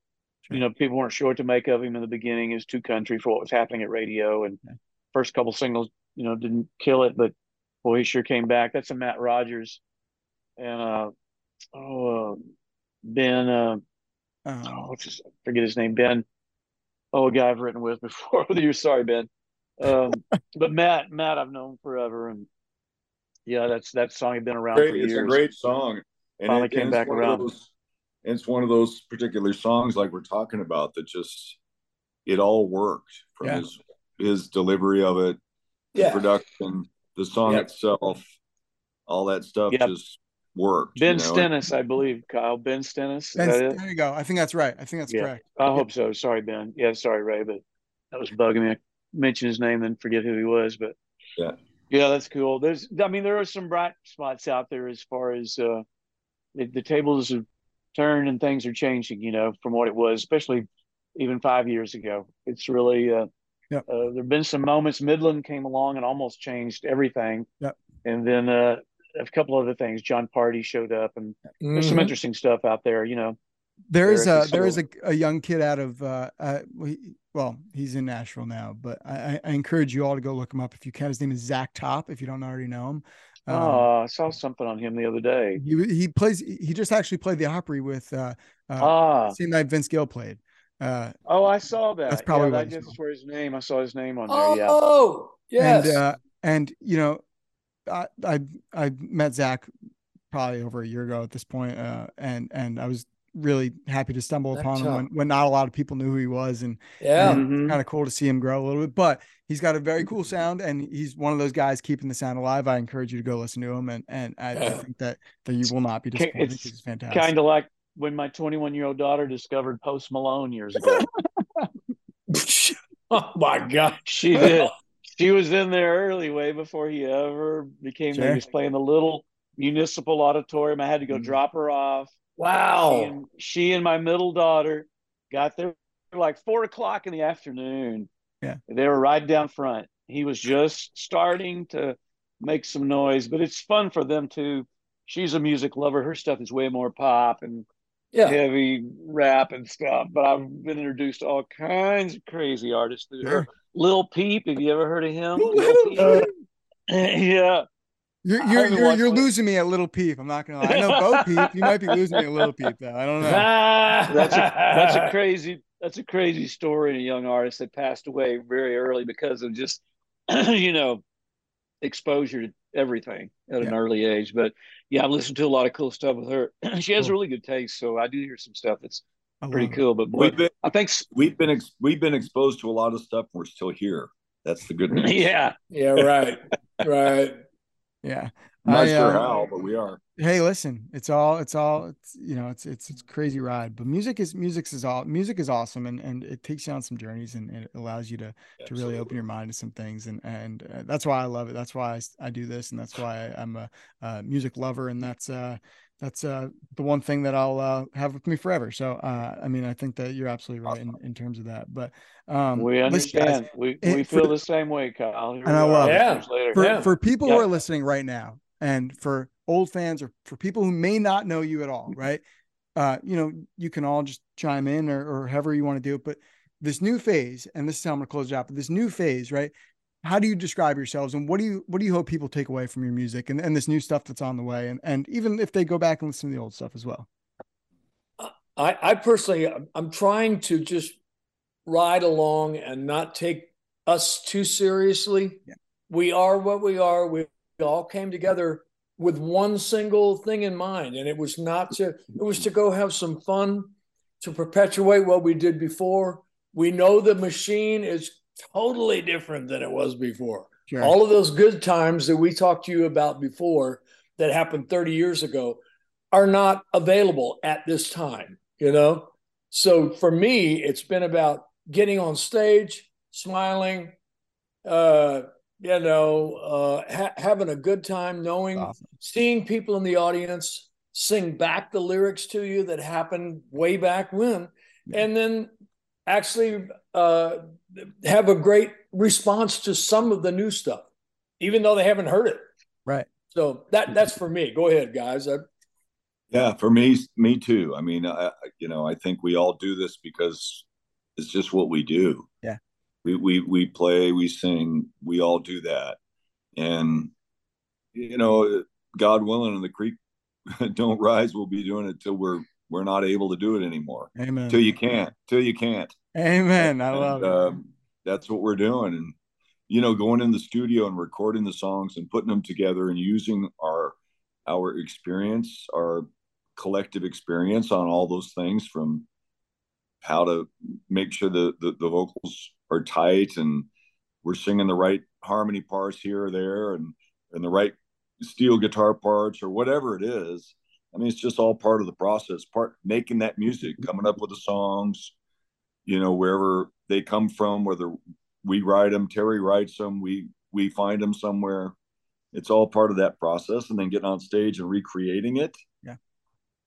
S1: Sure.
S2: you know, people weren't sure what to make of him in the beginning. He was too country for what was happening at radio, and
S1: Yeah.
S2: first couple singles, you know, didn't kill it, but boy, he sure came back. That's a Matt Rogers, and uh, oh, uh, Ben, uh, oh,
S1: um,
S2: what's his? Forget his name. Ben. Oh, a guy I've written with before. Years, sorry, Ben. Um, but Matt, Matt, I've known forever, and yeah, that's that song had been around for
S4: Great, it's a great song, and
S2: Finally
S4: it,
S2: came
S4: and it's
S2: back
S4: one of
S2: around.
S4: those- it's one of those particular songs like we're talking about that just it all worked from
S1: Yeah.
S4: his his delivery of it, the production, the song
S3: Yeah.
S4: itself, all that stuff
S2: Yep.
S4: just worked.
S2: Ben
S4: you know?
S2: Stennis, I believe, Kyle. Ben Stennis.
S1: Ben-
S2: that it?
S1: there you go i think that's right i think that's
S2: Yeah.
S1: correct
S2: I hope so. Sorry, Ben. Yeah, sorry, Ray, but that was bugging me. I mentioned his name and forget who he was, but
S4: Yeah.
S2: Yeah, that's cool. There's, I mean, there are some bright spots out there as far as uh, the, the tables have turned and things are changing. You know, from what it was, especially even five years ago. It's really, uh,
S1: Yep.
S2: uh, there've been some moments. Midland came along and almost changed everything.
S1: Yep.
S2: And then uh, a couple other things. Jon Pardi showed up, and there's some
S3: Mhm.
S2: interesting stuff out there. You know.
S1: There's a there is a, a young kid out of uh, uh well, he's in Nashville now, but I, I I encourage you all to go look him up if you can. His name is Zach Top. If you don't already know him, Um,
S2: oh, I saw something on him the other day.
S1: he he plays. He just actually played the Opry with uh, uh
S2: Ah,
S1: same night Vince Gill played. Uh,
S2: oh, I saw that.
S1: That's probably
S2: yeah,
S1: what
S2: I
S1: he's
S2: guess where his name. I saw his name on there.
S3: Oh,
S2: Yeah.
S3: yes.
S1: and uh, and you know, I I I met Zach probably over a year ago at this point, uh, and and I was really happy to stumble
S3: Zach
S1: upon him when, when not a lot of people knew who he was, and
S3: yeah.
S2: Mhm.
S1: kind of cool to see him grow a little bit. But he's got a very cool sound, and he's one of those guys keeping the sound alive. I encourage you to go listen to him, and and I, I think that that you will not be disappointed.
S2: it's
S1: 'cause He's fantastic.
S2: Kind of like when my 21 year old daughter discovered Post Malone years ago.
S3: oh my God.
S2: she did. She was in there early, way before he ever became.
S1: Sure.
S2: He was playing the little municipal auditorium. I had to go
S1: Mhm.
S2: drop her off. She
S3: Wow.
S2: and, she and my middle daughter got there like four o'clock in the afternoon.
S1: Yeah.
S2: They were right down front. He was just starting to make some noise, but it's fun for them too. She's a music lover. Her stuff is way more pop and
S3: Yeah.
S2: heavy rap and stuff. But I've been introduced to all kinds of crazy artists through her. Lil Peep, have you ever heard of him?
S1: Lil
S2: Lil
S1: Peep.
S2: Peep. yeah.
S1: You're you're you're, you're losing me a Little Peep. I'm not gonna lie. I know Bo Peep. You might be losing me at Little Peep though. I don't know.
S2: that's a that's a crazy that's a crazy story a young artist that passed away very early because of just you know exposure to everything at an early age but yeah i've listened to a lot of cool stuff with her she has
S1: Cool.
S2: really good taste so i do hear some stuff that's pretty
S1: it.
S2: cool but boy
S4: We've been
S2: i think
S4: we've been ex- we've been exposed to a lot of stuff. And we're still here. That's the good news.
S2: yeah
S3: yeah. Right. Right.
S1: Yeah.
S4: Not
S1: I,
S4: sure
S1: uh,
S4: how, but we are.
S1: Hey, listen, it's all, it's all, it's, you know, it's, it's, it's a crazy ride, but music is, music is all, music is awesome. And, and it takes you on some journeys and it allows you to, to really open your mind to some things. And, and uh, that's why I love it. That's why I, I do this. And that's why I, am a, a music lover. And that's, uh, that's uh, the one thing that I'll uh, have with me forever. So, uh, I mean, I think that you're absolutely right in, in terms of that. But um,
S2: we understand. Guys, we we feel the same way, Kyle.
S1: Here and I love
S3: it.
S1: Yeah. For, yeah. for people yeah. who are listening right now, and for old fans or for people who may not know you at all, right? Uh, you know, you can all just chime in or, or however you want to do it. But this new phase, and this is how I'm gonna close it out, but this new phase, right? How do you describe yourselves and what do you what do you hope people take away from your music and, and this new stuff that's on the way and, and even if they go back and listen to the old stuff as well?
S3: Uh, I i personally i'm trying to just ride along and not take us too seriously. Yeah. we are what we are. We all came together with one single thing in mind and it was not to it was to go have some fun to perpetuate what we did before. We know the machine is totally different than it was before. Sure. All of those good times that we talked to you about before that happened 30 years ago are not available at this time, you know? So for me, it's been about getting on stage, smiling, uh, you know, uh, ha- having a good time, knowing, awesome. seeing people in the audience sing back the lyrics to you that happened way back when, yeah. and then actually uh, have a great response to some of the new stuff, even though they haven't heard it.
S1: Right.
S3: So that that's for me. Go ahead, guys. I,
S4: yeah, for me, me too. I mean, I, you know, I think we all do this because it's just what we do.
S1: Yeah.
S4: We we we play, we sing, we all do that, and you know, God willing, and the creek don't rise, we'll be doing it till we're we're not able to do it anymore.
S1: Amen.
S4: Till you can't. Till you can't.
S1: Amen. I love and, it. Um,
S4: that's what we're doing, and you know, going in the studio and recording the songs and putting them together and using our our experience, our collective experience on all those things from how to make sure the, the, the vocals are tight and we're singing the right harmony parts here or there and and the right steel guitar parts or whatever it is I mean, it's just all part of the process, part making that music, mm-hmm. coming up with the songs, you know, wherever they come from, whether we write them, Terry writes them, we we find them somewhere. It's all part of that process, and then getting on stage and recreating it.
S1: Yeah,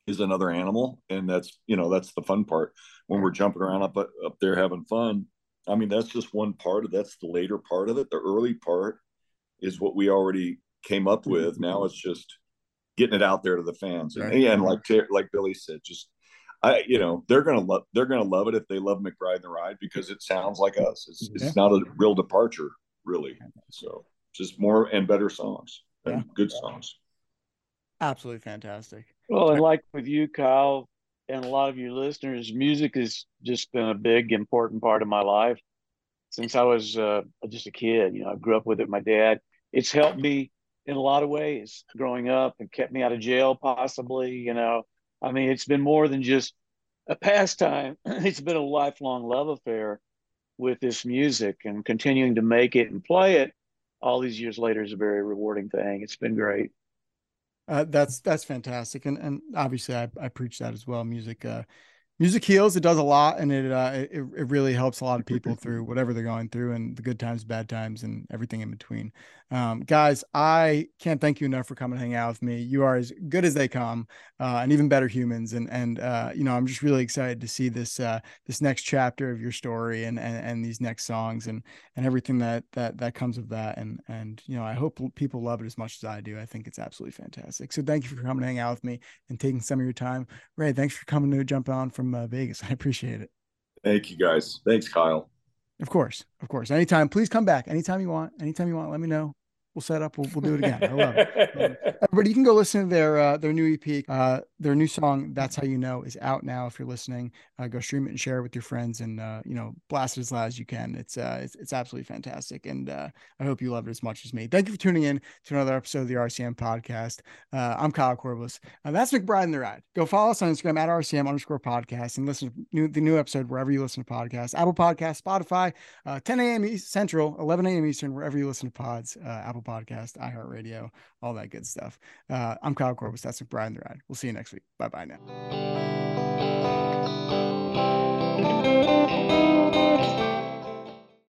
S4: is another animal, and that's you know that's the fun part when we're jumping around up up there having fun. I mean, that's just one part of that's the later part of it. The early part is what we already came up mm-hmm. with. Now it's just getting it out there to the fans. And, right. and like like Billy said, just I you know they're gonna love they're gonna love it if they love McBride and the Ride because it sounds like us. It's yeah. it's not a real departure really. So just more and better songs and yeah. good songs.
S1: Absolutely fantastic.
S2: Well, and like with you, Kyle, and a lot of your listeners, music has just been a big important part of my life since I was uh, just a kid. You know, I grew up with it. My dad. It's helped me in a lot of ways growing up and kept me out of jail possibly you know. I mean it's been more than just a pastime. It's been a lifelong love affair with this music and continuing to make it and play it all these years later is a very rewarding thing. It's been great.
S1: Uh, that's that's fantastic. And and obviously i, I preach that as well. Music uh music heals. It does a lot and it uh it, it really helps a lot of people through whatever they're going through and the good times bad times and everything in between um, guys i can't thank you enough for coming to hang out with me you are as good as they come uh, and even better humans and and uh, you know i'm just really excited to see this uh, this next chapter of your story and, and and these next songs and and everything that that that comes of that and and you know i hope people love it as much as i do i think it's absolutely fantastic so thank you for coming to hang out with me and taking some of your time ray thanks for coming to jump on from uh, Vegas. I appreciate it.
S4: Thank you, guys. Thanks, Kyle.
S1: Of course, of course. Anytime, please come back. Anytime you want. Anytime you want, let me know we'll set up. We'll, we'll do it again. I love it. everybody, you can go listen to their uh, their new EP. Uh, their new song, "That's How You Know," is out now. If you're listening, uh, go stream it and share it with your friends, and uh, you know, blast it as loud as you can. It's uh, it's, it's absolutely fantastic, and uh, I hope you love it as much as me. Thank you for tuning in to another episode of the RCM podcast. Uh, I'm Kyle Corbliss. Uh, that's McBride and the Ride. Go follow us on Instagram at RCM underscore podcast and listen to new, the new episode wherever you listen to podcasts. Apple Podcast, Spotify, uh, 10 a.m. East Central, 11 a.m. Eastern, wherever you listen to pods. Uh, Apple Podcast, iHeartRadio, all that good stuff. Uh, I'm Kyle Corbliss. That's McBride and the Ride. We'll see you next week. Bye bye now.